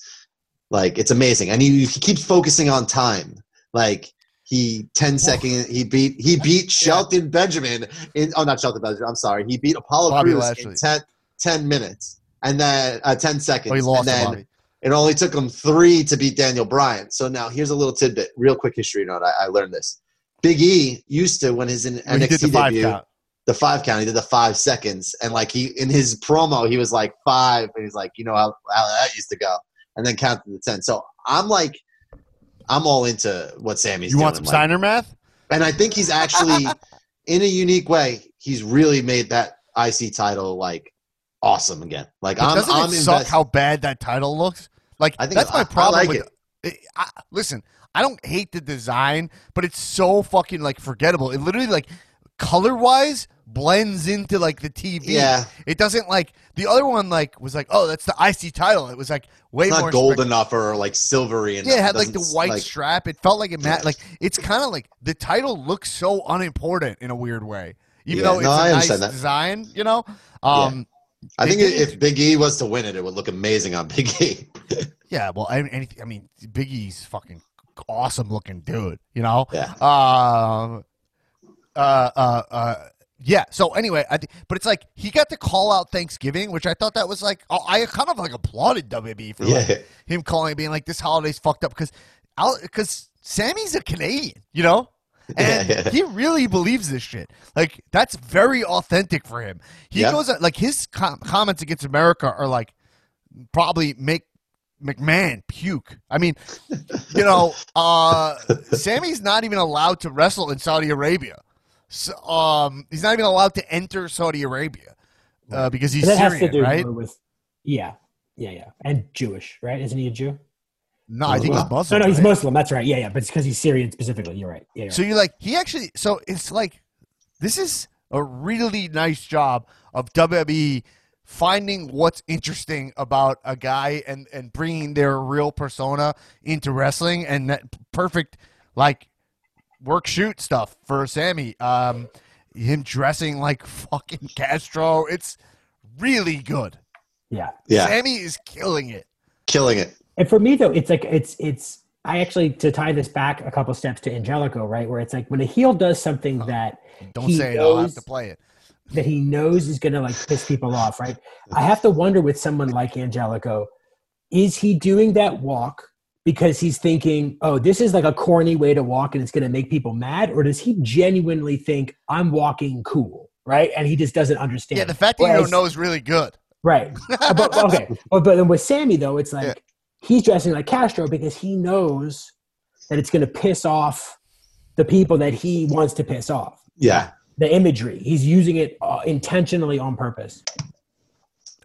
Like it's amazing. And he, he keeps focusing on time. Like he 10 second he beat he beat Shelton Benjamin in oh not Shelton Benjamin I'm sorry he beat Apollo Bobby Crews Lashley. in 10, 10 minutes and then uh, 10 seconds Oh, he lost and then Bobby. it only took him three to beat Daniel Bryan. So now here's a little tidbit, real quick history note. I, I learned this. Big E used to when his in When NXT the five debut, count. the five count, he did the five seconds, and like he in his promo, he was like five, and he's like, you know how, how that used to go, and then counted to ten. So I'm like, I'm all into what Sami's doing. You doing. want some like- Steiner math? and I think he's actually, (laughs) in a unique way, he's really made that IC title like awesome again. Like But I'm, doesn't I'm it suck how bad that title looks? Like I think that's my I- I problem like with it. it, I, listen, I don't hate the design, but it's so fucking like forgettable. It literally like color wise blends into like the TV. Yeah. It doesn't like the other one like was like, oh, that's the IC title. It was like way It's more not gold spec- enough or like silvery enough. Yeah, it had like the white like- strap. It felt like it mat Yeah. like it's kind of like the title looks so unimportant in a weird way. Even Yeah, though it's no, a I nice that. design, you know? Um I They think did if Big E was to win it, it would look amazing on Big E. (laughs) Yeah, well, I, anything, I mean, Big E's fucking awesome looking dude, you know. Yeah. Um. Uh. Uh. Uh. Yeah. So anyway, I but it's like he got to call out Thanksgiving, which I thought that was like oh, I kind of like applauded WB for like, him calling, being like this holiday's fucked up because because Sami's a Canadian, you know. (laughs) And Yeah, yeah. he really believes this shit. Like that's very authentic for him. He Yeah. goes like his com- comments against America are like probably make McMahon puke. I mean, you know, uh, (laughs) Sami's not even allowed to wrestle in Saudi Arabia. So, um, he's not even allowed to enter Saudi Arabia uh, because he's But that has to Syrian, do right? with yeah, yeah, yeah, and Jewish, right? Isn't he a Jew? No, I think he's No, Muslim. no, he's right? Muslim. That's right. Yeah, yeah, but it's because he's Syrian specifically. You're right. Yeah, you're So right. you're like, he actually, so it's like, this is a really nice job of WWE finding what's interesting about a guy and, and bringing their real persona into wrestling and that perfect, like, work shoot stuff for Sami. Um, him dressing like fucking (laughs) Castro. It's really good. yeah. Yeah, Sami is killing it. killing it. And for me though, it's like it's it's I actually to tie this back a couple steps to Angelico, right? Where it's like when a heel does something that Don't he say it. I'll have to play it. that he knows is going to like piss people off, right? I have to wonder with someone like Angelico, is he doing that walk because he's thinking, oh, this is like a corny way to walk and it's going to make people mad? Or does he genuinely think I'm walking cool, right? And he just doesn't understand. Yeah, the fact that you don't know is really good. Right. Uh, but, (laughs) okay. But, but then with Sami, though, it's like Yeah. he's dressing like Castro because he knows that it's going to piss off the people that he wants to piss off. Yeah, The imagery. He's using it uh, intentionally on purpose.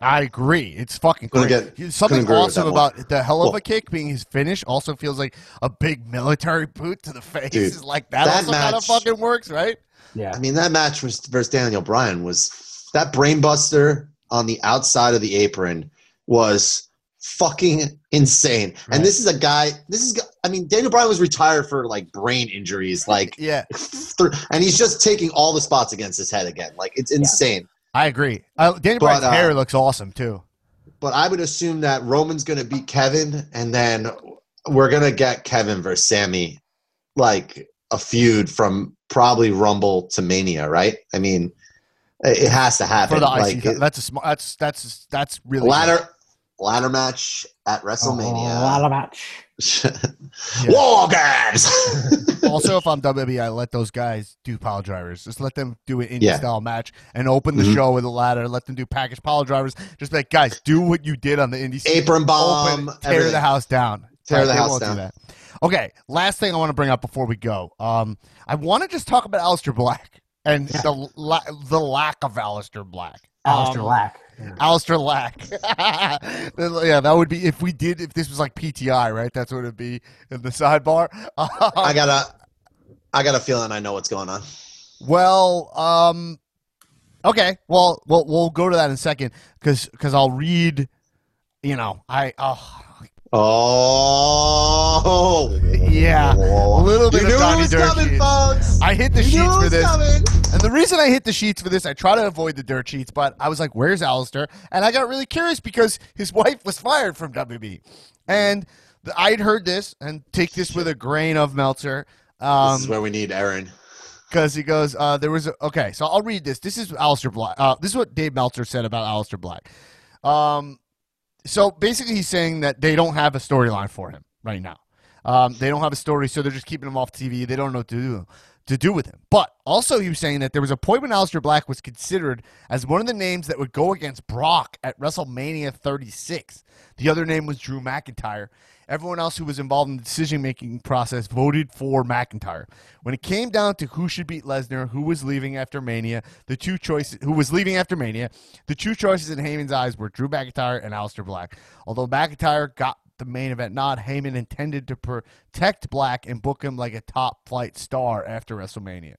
I agree. It's fucking great. get- Something couldn't agree with awesome that more. about the hell of Well- a kick being his finish also feels like a big military boot to the face. Dude, like that, that also kind of fucking works, right? Yeah. I mean that match was versus Daniel Bryan was that brainbuster on the outside of the apron was fucking insane. Right. And this is a guy. This is. I mean, Daniel Bryan was retired for like brain injuries, like, (laughs) Yeah, and he's just taking all the spots against his head again. Like it's insane. I agree. Uh, Danny But, Bryan's uh, hair looks awesome too. But I would assume that Roman's going to beat Kevin, and then we're going to get Kevin versus Sami, like a feud from probably Rumble to Mania, right? I mean, it it has to happen. For the like, IC, it- that's a sm- that's that's that's really good. ladder ladder match at WrestleMania. lot of match. War games. (laughs) Also, if I'm WWE, I (laughs) let those guys do pile drivers. Just let them do an indie Yeah. style match and open the Mhm. show with a ladder. Let them do package pile drivers. Just like, guys, do what you did on the indie scene. Apron bomb, Open, tear everything. the house down. Tear the they house do down. that. Okay, last thing I want to bring up before we go. Um, I want to just talk about Aleister Black and the la- the lack of Aleister Black. Aleister Um, Lack. Aleister Lack. (laughs) (laughs) yeah, that would be if we did if this was like PTI, right? That's what it'd be in the sidebar. (laughs) I got a, I got a feeling I know what's going on. Well, um, okay. Well, we'll we'll go to that in a second because cuz I'll read. You know, I oh Oh, Yeah, a little bit you of knew Donnie it was coming, folks. I hit the You knew sheets it for this, coming. And the reason I hit the sheets for this, I try to avoid the dirt sheets, but I was like, "Where's Aleister?" And I got really curious because his (laughs) wife was fired from WB, and I'd heard this and take this with a grain of Meltzer. Um, this is where we need Aaron. because he goes, uh, there was a, okay, so I'll read this. This is Aleister Black. Uh, this is what Dave Meltzer said about Aleister Black. Um, so basically, he's saying that they don't have a storyline for him right now. Um, they don't have a story, so they're just keeping him off TV. They don't know what to do to do with him. But also, he was saying that there was a point when Aleister Black was considered as one of the names that would go against Brock at WrestleMania 36. The other name was Drew McIntyre. Everyone else who was involved in the decision making process voted for McIntyre. When it came down to who should beat Lesnar, who was leaving after Mania, the two choices who was leaving after Mania, the two choices in Heyman's eyes were Drew McIntyre and Aleister Black. Although McIntyre got the main event nod, Heyman intended to protect Black and book him like a top flight star after WrestleMania.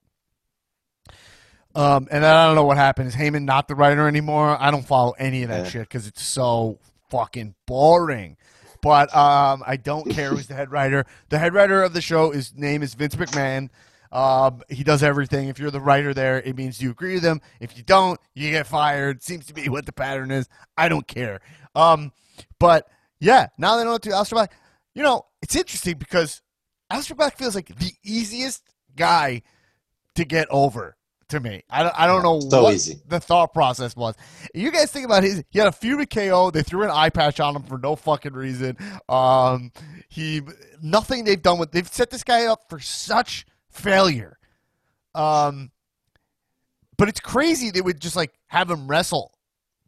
Um, and I don't know what happened. Is Heyman not the writer anymore? I don't follow any of that Yeah. shit because it's so fucking boring. But um, I don't (laughs) care who's the head writer. The head writer of the show, his name is Vince McMahon. Um, he does everything. If you're the writer there, it means you agree with him. If you don't, you get fired. Seems to be what the pattern is. I don't care. Um, but yeah, now they know what to Black. You know, it's interesting because Aleister Black feels like the easiest guy to get over to me. I don't, I don't know so what easy. the thought process was. You guys think about his. He had a with KO. They threw an eye patch on him for no fucking reason. Um, he nothing they've done with. They've set this guy up for such failure. Um, but it's crazy they would just like have him wrestle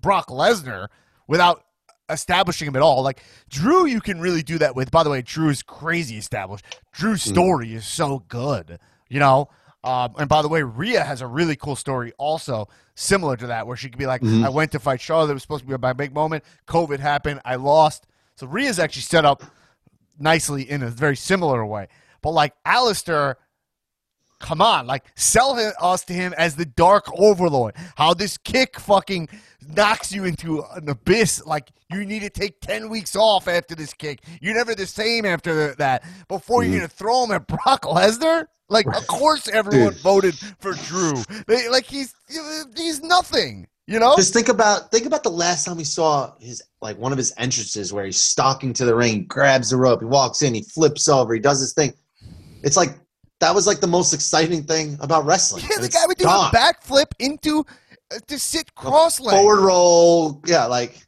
Brock Lesnar without establishing him at all. Like Drew, you can really do that with. By the way, Drew is crazy established. Drew's story is so good, you know. Um, and by the way, Rhea has a really cool story also similar to that, where she could be like, I went to fight Charlotte. It was supposed to be my big moment. COVID happened. I lost. So Rhea's actually set up nicely in a very similar way. But like Aleister, come on, like sell him, us to him as the Dark Overlord. How this kick fucking knocks you into an abyss. Like you need to take ten weeks off after this kick. You're never the same after that. Before you're mm-hmm. gonna throw him at Brock Lesnar. Like, of (laughs) course, everyone Dude. voted for Drew. They, like he's he's nothing. You know? Just think about think about the last time we saw his like one of his entrances where he's stalking to the ring, grabs the rope, he walks in, he flips over, he does his thing. It's like that was like the most exciting thing about wrestling. yeah, the guy would do gone. a backflip into uh, to sit cross legged. forward roll. Yeah, like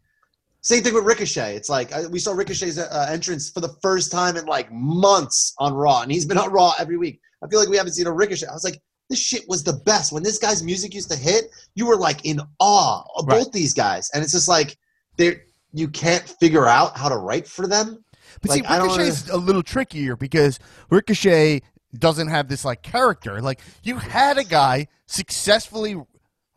same thing with Ricochet. It's like I, we saw Ricochet's uh, entrance for the first time in like months on Raw, and he's been on Raw every week. I feel like we haven't seen a Ricochet. I was like, this shit was the best. When this guy's music used to hit, you were like in awe of Right. both these guys, and it's just like they you can't figure out how to write for them. But Like, see, Ricochet's a little trickier because Ricochet doesn't have this like character. Like you had a guy successfully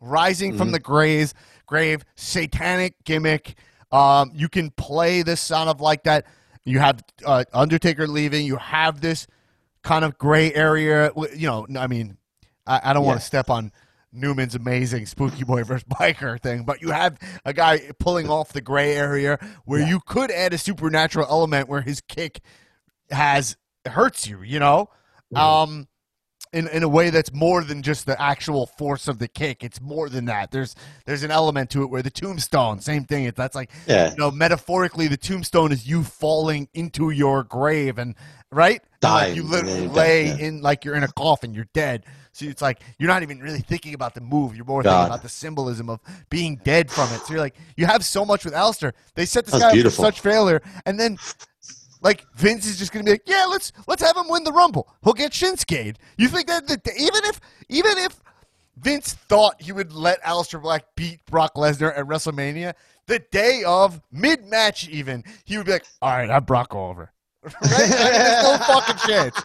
rising Mm-hmm. from the grave, grave, satanic gimmick. Um, you can play this sound of like that. You have uh, Undertaker leaving. You have this kind of gray area. You know, I mean, I, I don't want to step on Newman's amazing Spooky Boy versus (laughs) Biker thing, but you have a guy pulling off the gray area where you could add a supernatural element where his kick has hurts you, you know, um, in in a way that's more than just the actual force of the kick. It's more than that. There's there's an element to it where the tombstone, same thing. It's that's like Yeah. you know, metaphorically, the tombstone is you falling into your grave and right, And, like, you literally lay yeah. in like you're in a coffin, you're dead. So it's like you're not even really thinking about the move. You're more God. thinking about the symbolism of being dead from it. So you're like, you have so much with Aleister. They set this guy beautiful. up for such failure, and then like Vince is just gonna be like, yeah, let's let's have him win the Rumble. He'll get Shinsuke. You think that, that even if even if Vince thought he would let Aleister Black beat Brock Lesnar at WrestleMania, the day of mid match, even he would be like, all right, I'm Brock over. (laughs) right? I mean, there's no (laughs) fucking chance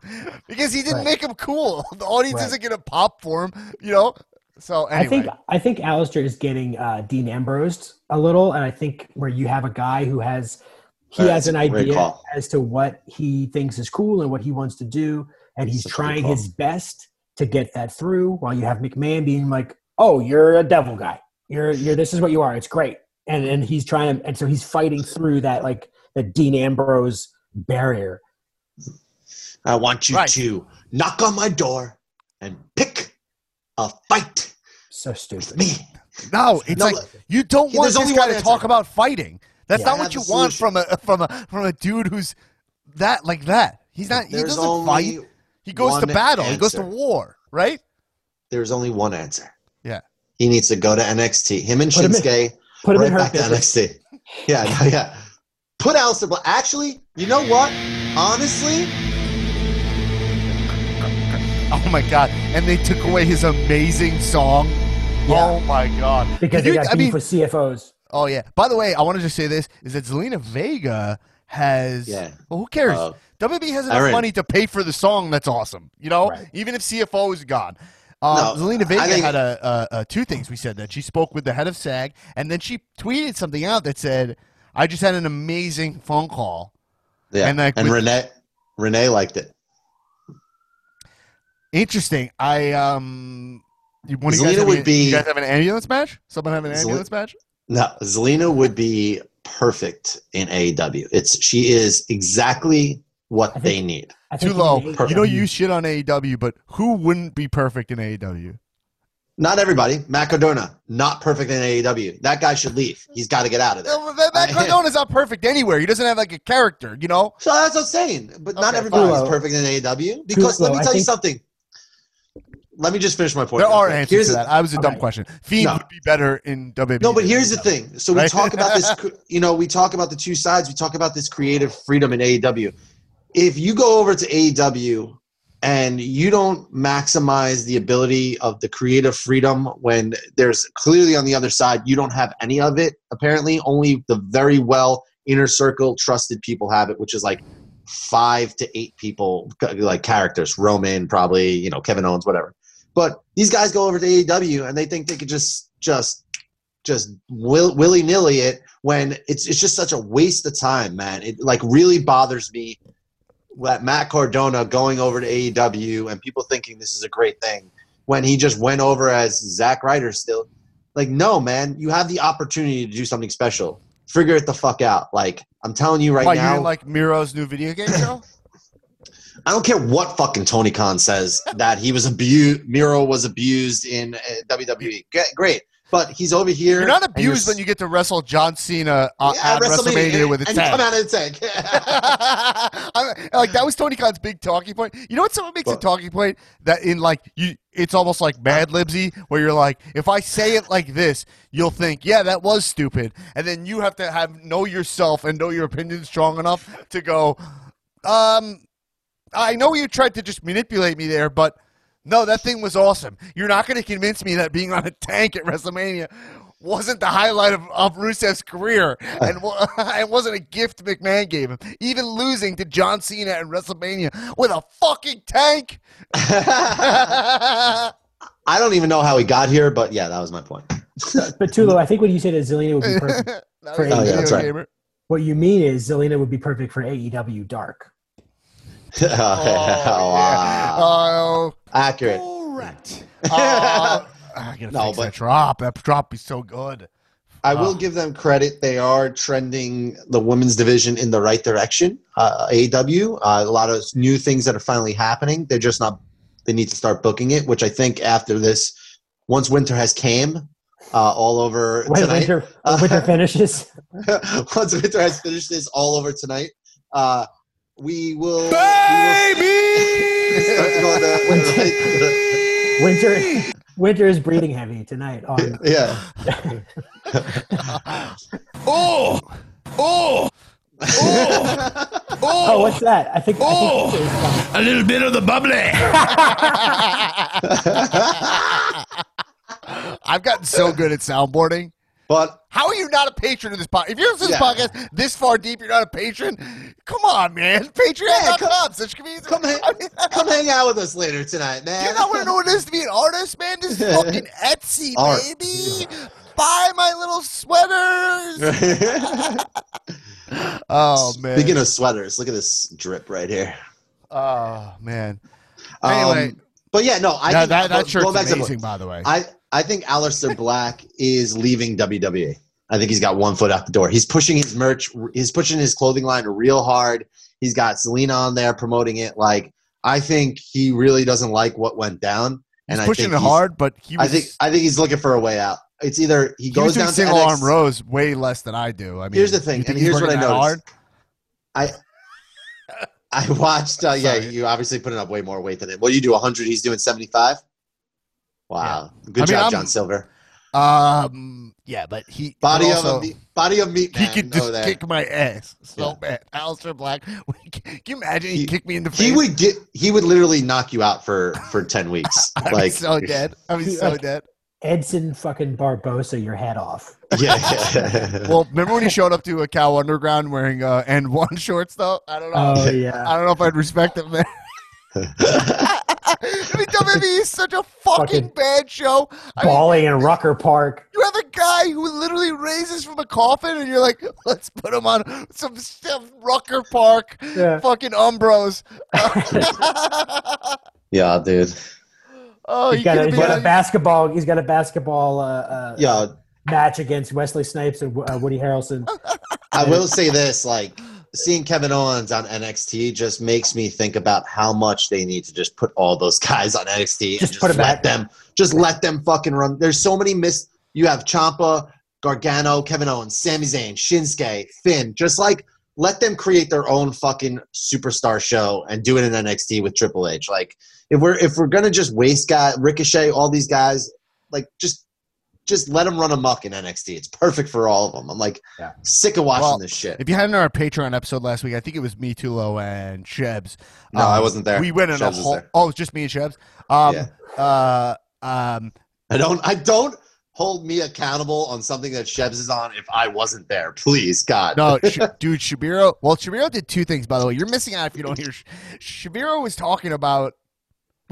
because he didn't Right. make him cool. The audience Right. isn't gonna pop for him, you know. So anyway, I think I think Aleister is getting uh, Dean Ambrose a little, and I think where you have a guy who has he That's has an idea as to what he thinks is cool and what he wants to do, and he's Such a good trying his best to get that through. While you have McMahon being like, "Oh, you're a devil guy. You're you're this is what you are. It's great," and and he's trying to, and so he's fighting through that like the Dean Ambrose barrier. I want you Right. to knock on my door and pick a fight So with stupid. me. No, it's No, like you don't want this guy to answer. talk about fighting. That's Yeah. not what you the want from a from a from a dude who's that like that. He's not. He doesn't fight. He goes to one battle. He goes to war, right? There's only one answer. Yeah. He needs to go to NXT. Him and Put him in- Shinsuke Put him right in her back to. NXT. Yeah, no, yeah. Put Aleister Black. Actually, you know what? Honestly, Oh my god! And they took away his amazing song. Yeah. Oh my god! Because Did they you- got I beef mean, with CFOs. Oh yeah. By the way, I want to just say this: is that Zelina Vega has. Yeah. Well, who cares? Uh, WB has enough Aaron. money to pay for the song. That's awesome. You know, Right. even if CFO is gone. Um, No, Zelina Vega think- had a, a, a two things. We said that she spoke with the head of SAG, and then she tweeted something out that said, "I just had an amazing phone call." yeah. And, And, with- Renee, Renee liked it. Interesting. I um. You, one of you, guys Zelina would an- be- you guys have an ambulance match? Someone have an Zel- ambulance match? No, Zelina would be perfect in AEW. It's she is exactly what think- they need. Tulo. in You know, you shit on AEW, but who wouldn't be perfect in AEW? Not everybody. Matt Cardona, not perfect in AEW. That guy should leave. He's got to get out of there. No, Matt Matt Cardona's not perfect anywhere. He doesn't have like a character, you know. So that's what I'm saying. But not Okay, everybody is perfect in AEW. Because True, let me I tell you think- something. Let me just finish my point. There are answers Here's to that. I was a dumb Okay. question. Fiend No. would be better in WWE. No, but here's the thing. So we Right? talk about this, (laughs) you know, we talk about the two sides. We talk about this creative freedom in AEW. If you go over to AEW and you don't maximize the ability of the creative freedom when there's clearly on the other side, you don't have any of it. Apparently, only the very well inner circle trusted people have it, which is like five to eight people, like characters. Roman, probably, you know, Kevin Owens, whatever. But these guys go over to AEW and they think they could just just just will, willy nilly it when it's it's just such a waste of time, man. It like really bothers me that Matt Cardona going over to AEW and people thinking this is a great thing when he just went over as Zack Ryder still. Like, no, man, you have the opportunity to do something special. Figure it the fuck out. Like, I'm telling you right Why now. didn't like Miro's new video game show? (laughs) I don't care what fucking Tony Khan says that he was abused. Miro was abused in uh, WWE. Great, but he's over here. You're not abused you're when you get to wrestle John Cena uh, Yeah, at WrestleMania, and- with a and you come out of the tank. Like that was Tony Khan's big talking point. You know what? Someone makes a talking point that in like you, it's almost like Mad Libsy, where you're like, if I say it like this, you'll think, yeah, that was stupid, and then you have to have know yourself and know your opinion strong enough to go, um, I know you tried to just manipulate me there, but no, that thing was awesome. You're not going to convince me that being on a tank at WrestleMania wasn't the highlight of, of Rusev's career and it (laughs) wasn't a gift McMahon gave him. Even losing to John Cena at WrestleMania with a fucking tank. (laughs) I don't even know how he got here, but yeah, that was my point. (laughs) But Tulo, I think when you said is Zelina would be perfect. For was a oh, AEW. video that's right. what you mean is Zelina would be perfect for AEW Dark. (laughs) Oh, wow. Oh, Accurate. correct. (laughs) Uh, I gotta No, fix but- that drop. That drop is so good. I will Oh. give them credit. They are trending the women's division in the right direction. Uh, AEW, uh, a lot of new things that are finally happening. They're just not. They need to start booking it, which I think after this, once winter has came, uh, all over When tonight. winter, when winter (laughs) finishes, once winter has finished this all over tonight, uh, we will. Baby. start to the- winter winter is breathing heavy tonight. On yeah. Oh, (laughs) oh, oh, oh, Oh, what's that? I think. I think oh! winter is coming. a little bit of the bubbly. (laughs) I've gotten so good at soundboarding. but How are you not a patron of this podcast? If you're listening to Yeah. this podcast this far deep, you're not a patron. Come on, man. (laughs) Patreon.com. Such convenience. come hang, I mean, come hang out with us later tonight, man. You not want to know what it is to be an artist, man? This (laughs) is fucking Etsy, Art. baby. Buy my little sweaters. (laughs) oh man. Speaking of sweaters, look at this drip right here. oh man. Anyway, Um, but yeah, no, I that, think, that, that shirt's amazing, by the way. I I think Aleister Black is leaving WWE. I think he's got one foot out the door. He's pushing his merch. He's pushing his clothing line real hard. He's got Zelina on there promoting it. Like I think he really doesn't like what went down, He's and I pushing it hard, but he was, I think I think he's looking for a way out. It's either he he goes down single NXT. arm rows way less than I do. I mean, Here's the thing, and here's what I noticed. hard? (laughs) I watched. Uh, yeah, you obviously putting up way more weight than him. Well, you do? 100. He's doing 75. Wow, good I mean, job, I'm- John Silver. Um, yeah, but he Body but of also, a meat, body of meat. he Man, could just that. kick my ass so Yeah. bad. Aleister Black, (laughs) can you imagine he, He- kicked me in the face? He would get. He would literally knock you out for for 10 (laughs) weeks. I'd like so dead. I'd (laughs) so dead. Edson fucking Barbosa, your head off. Yeah. yeah. Well, remember when he showed up to a cow underground wearing uh, and one shorts though? I don't know. Oh yeah. I don't know if I'd respect him there. (laughs) I mean, WWE is such a fucking, Fucking bad show. I mean, Balling in Rucker Park. you have a guy who literally raises from a coffin, and you're like, let's put him on some stuff, Rucker Park, Yeah. fucking Umbros. (laughs) yeah, dude. oh, He's you got, a, could he's be got a basketball. He's got a basketball uh, uh, Yeah, match against Wesley Snipes and uh, Woody Harrelson. I will say this: like seeing Kevin Owens on NXT just makes me think about how much they need to just put all those (laughs) guys on NXT Just and just put let them, just let them fucking run. There's so many miss. You have Ciampa, Gargano, Kevin Owens, Sami Zayn, Shinsuke, Finn. Just like let them create their own fucking superstar show and do it in NXT with Triple H. Like if we're if we're gonna just waste guy Ricochet, all these guys, like just just let them run amok in NXT. It's perfect for all of them. I'm like Yeah. sick of watching Well, this shit. If you hadn't our Patreon episode last week, I think it was me, Tulo, and Shebs. No, I wasn't there. We went in Shebs a whole. Oh, it's just me and Shebs. Um, Yeah. uh, um, I don't. I don't hold me accountable on something that Shebs is on if I wasn't there. Please, God. no, Sh- (laughs) dude, Shabiro. Well, Shabiro did two things, by the way. You're missing out if you don't hear. Sh- Shabiro was talking about.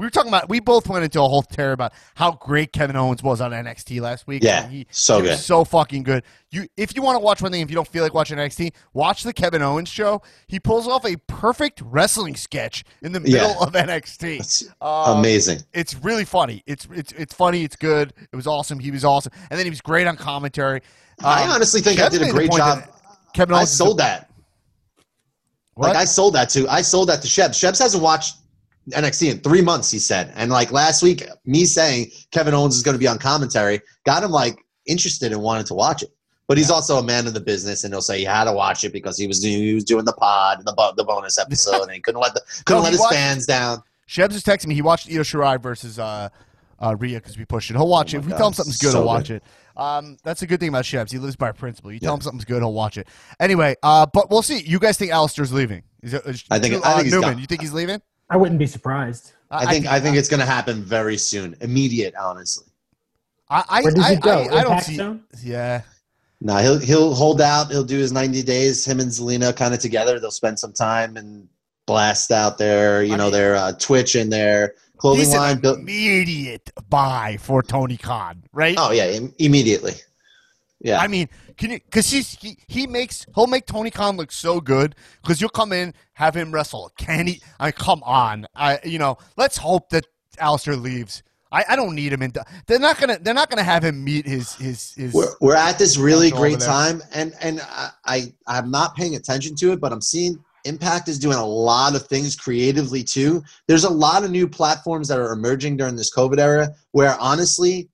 We were talking about. We both went into a whole tear about how great Kevin Owens was on NXT last week. Yeah, he, so he was good. so fucking good. You, if you want to watch one thing, if you don't feel like watching NXT, watch the Kevin Owens show. He pulls off a perfect wrestling sketch in the middle Yeah. of NXT. Um, amazing. it's really funny. It's it's it's funny. It's good. It was awesome. He was awesome, and then he was great on commentary. I Um, honestly think I did a great job. Kevin Owens is sold the- that. What? Like I sold that to. I sold that to Shebs. Shebs hasn't watched NXT in three months. He said, and like last week, me saying Kevin Owens is going to be on commentary got him like interested and wanted to watch it. But he's also a man of the business, and he'll say he had to watch it because he was he was doing the pod and the the bonus (laughs) episode, and he couldn't let the couldn't No, let his watched- fans down. Shebs is texting me. He watched Io Shirai versus uh, uh, Rhea because we pushed it. He'll watch Oh it. If we God, tell him something's good, so he'll watch good. it. Um, that's a good thing about Shebs. He lives by principle. You tell Yeah. him something's good, he'll watch it. Anyway, uh, but we'll see. You guys think Aleister's leaving? Is it, is, I think- uh, I think he's Newman. gone. You think he's leaving? I wouldn't be surprised. I think I think it's going to happen very soon, immediate, honestly. I I, Where does I, he go? I, I don't see. Zone? Yeah. No, he'll he'll hold out. He'll do his ninety days. Him and Zelina kind of together. They'll spend some time and blast out their you I know mean- their uh, Twitch and their clothing He's line. an immediate buy for Tony Khan, right? oh yeah, im- immediately. Yeah, I mean, can you? Because he's he, he makes he'll make Tony Khan look so good. Because you'll come in, have him wrestle. Can he? I mean, come on. I you know. Let's hope that Aleister leaves. I, I don't need him in. They're not gonna. They're not gonna have him meet his his his. we're, we're at this really great time, and and I, I I'm not paying attention to it, but I'm seeing Impact is doing a lot of things creatively too. There's a lot of new platforms that are emerging during this COVID era. Where honestly,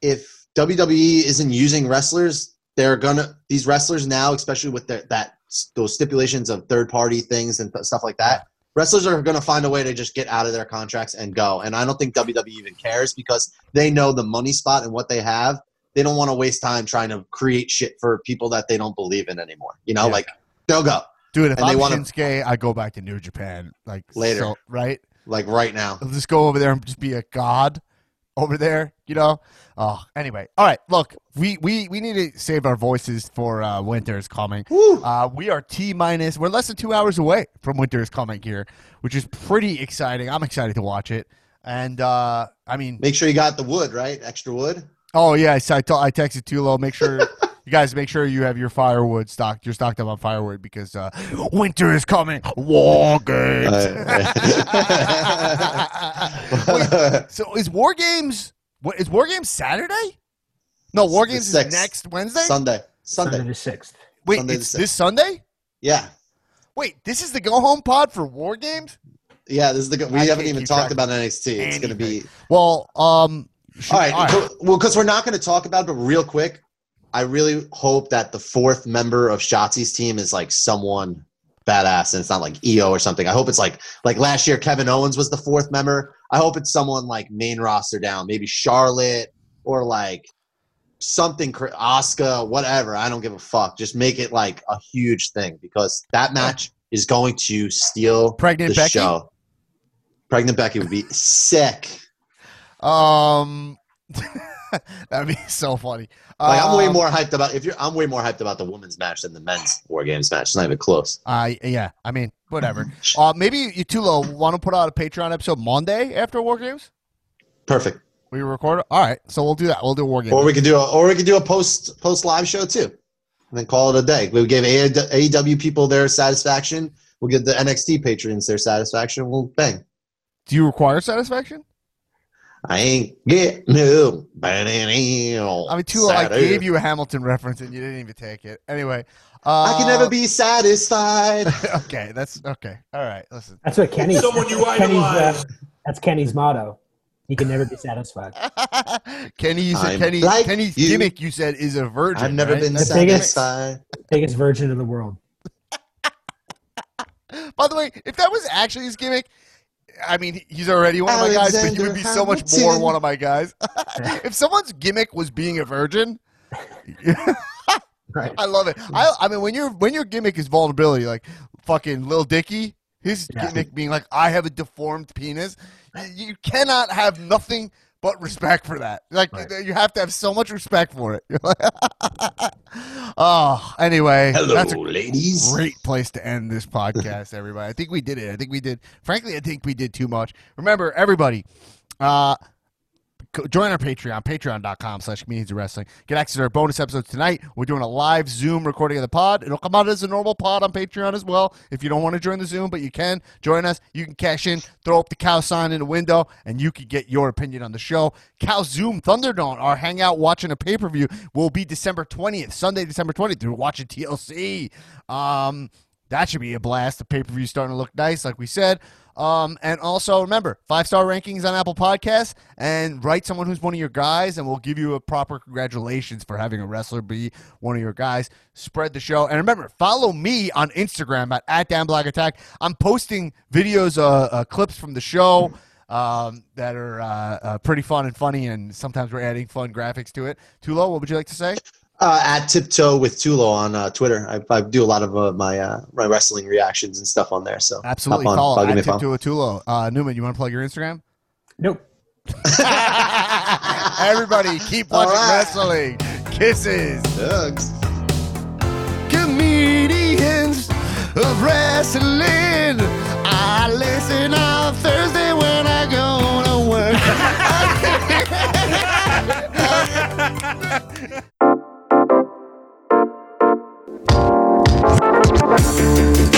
if WWE isn't using wrestlers, they're gonna these wrestlers now, especially with their, that those stipulations of third party things and th- stuff like that. Wrestlers are going to find a way to just get out of their contracts and go. And I don't think WWE even cares because they know the money spot and what they have. They don't want to waste time trying to create shit for people that they don't believe in anymore. You know, Yeah. like they'll go dude, if and they I'm wanna- Shinsuke, I go back to New Japan like Later. so- right? like right now. I'll just go over there and just be a god over there, you know. Oh, anyway, all right. Look, we we we need to save our voices for uh, winter is coming. Uh, we are T minus. We're less than two hours away from winter is coming here, which is pretty exciting. I'm excited to watch it. And uh, I mean, Make sure you got the wood, right? Extra wood. oh yeah, I, s- I, t- I texted Tulo. Make sure (laughs) you guys make sure you have your firewood stocked. You're stocked up on firewood because uh, winter is coming. War games. (laughs) Wait, so is War Games? What is War Games Saturday? No, War Games is sixth. next Wednesday. Sunday. Sunday Sunday. the sixth. Wait, Sunday it's sixth. this Sunday. Yeah. Wait, this is the go home pod for War Games. Yeah, this is the. go- We I haven't even talked about NXT. It's going to be. Well, um, should- All right. co- Well, because we're not going to talk about it, but real quick, I really hope that the fourth member of Shotzi's team is like someone badass and it's not like Io or something. I hope it's like like last year Kevin Owens was the fourth member. I hope it's someone like main roster down, maybe Charlotte or like something Oscar, whatever. I don't give a fuck. Just make it like a huge thing because that match is going to steal Pregnant the Becky? show. Pregnant Becky would be sick. Um, (laughs) that'd be so funny. Like I'm way Um, more hyped about if you're I'm way more hyped about the women's match than the men's war games match. It's not even close. I yeah. I mean, whatever. uh, maybe you Tulo want to put out a Patreon episode Monday after War Games. Perfect. We record it. All right, so we'll do that. We'll do a War Games. Or we could do a or we could do a post post live show too. And then call it a day. We gave AEW people their satisfaction. We'll give the NXT patrons their satisfaction. We'll bang. do you require satisfaction? I ain't get no. I I mean, Tulo, I gave you a Hamilton reference and you didn't even take it. Anyway, uh, I can never be satisfied. (laughs) okay, that's okay. All right, listen. That's what Kenny. Someone you Kenny's, uh, that's Kenny's motto. He can never be satisfied. (laughs) Kenny's I'm Kenny, like Kenny's you. gimmick. You said is a virgin. I've never right? been The biggest- satisfied. (laughs) Biggest virgin in the world. By the way, if that was actually his gimmick, I mean, he's already one of my guys, but he would be so much Alexander more one of my guys. if someone's gimmick was being a virgin, Right. I love it. (laughs) I, I mean, when your when your gimmick is vulnerability, like fucking Lil Dicky, his Yeah. gimmick being like, I have a deformed penis, you, you cannot have nothing but respect for that. Like, Right. you have to have so much respect for it. oh, (laughs) anyway, Hello, that's a ladies. great place to end this podcast, everybody. I think we did it. I think we did. Frankly, I think we did too much. Remember, everybody, uh, co- join our Patreon, patreon.com slash comedians of wrestling. Get access to our bonus episodes tonight. We're doing a live Zoom recording of the pod. It'll come out as a normal pod on Patreon as well. If you don't want to join the Zoom, but you can join us, you can cash in, throw up the cow sign in the window, and you can get your opinion on the show. Cow Zoom Thunderdome, our hangout watching a pay per view, will be December 20th, Sunday, December 20th. We're watching TLC. Um, that should be a blast. The pay per view starting to look nice, like we said. Um, and also remember five star rankings on Apple Podcasts and write someone who's one of your guys, and we'll give you a proper congratulations for having a wrestler be one of your guys. Spread the show, and remember follow me on Instagram at, at Attack. I'm posting videos, uh, uh, clips from the show. Um, that are uh, uh, pretty fun and funny, and sometimes we're adding fun graphics to it. Tulo, what would you like to say? Uh, at tiptoe with Tulo on uh, Twitter. I, I do a lot of uh, my uh, my wrestling reactions and stuff on there. So Absolutely, hop on, follow follow, give at a follow. Tulo. Uh, Newman, you want to plug your Instagram? Nope. (laughs) Everybody, keep watching All right. wrestling. Kisses. Hugs. Comedians of wrestling. I listen on Thursday when I go to work. (laughs) (laughs) Thank you.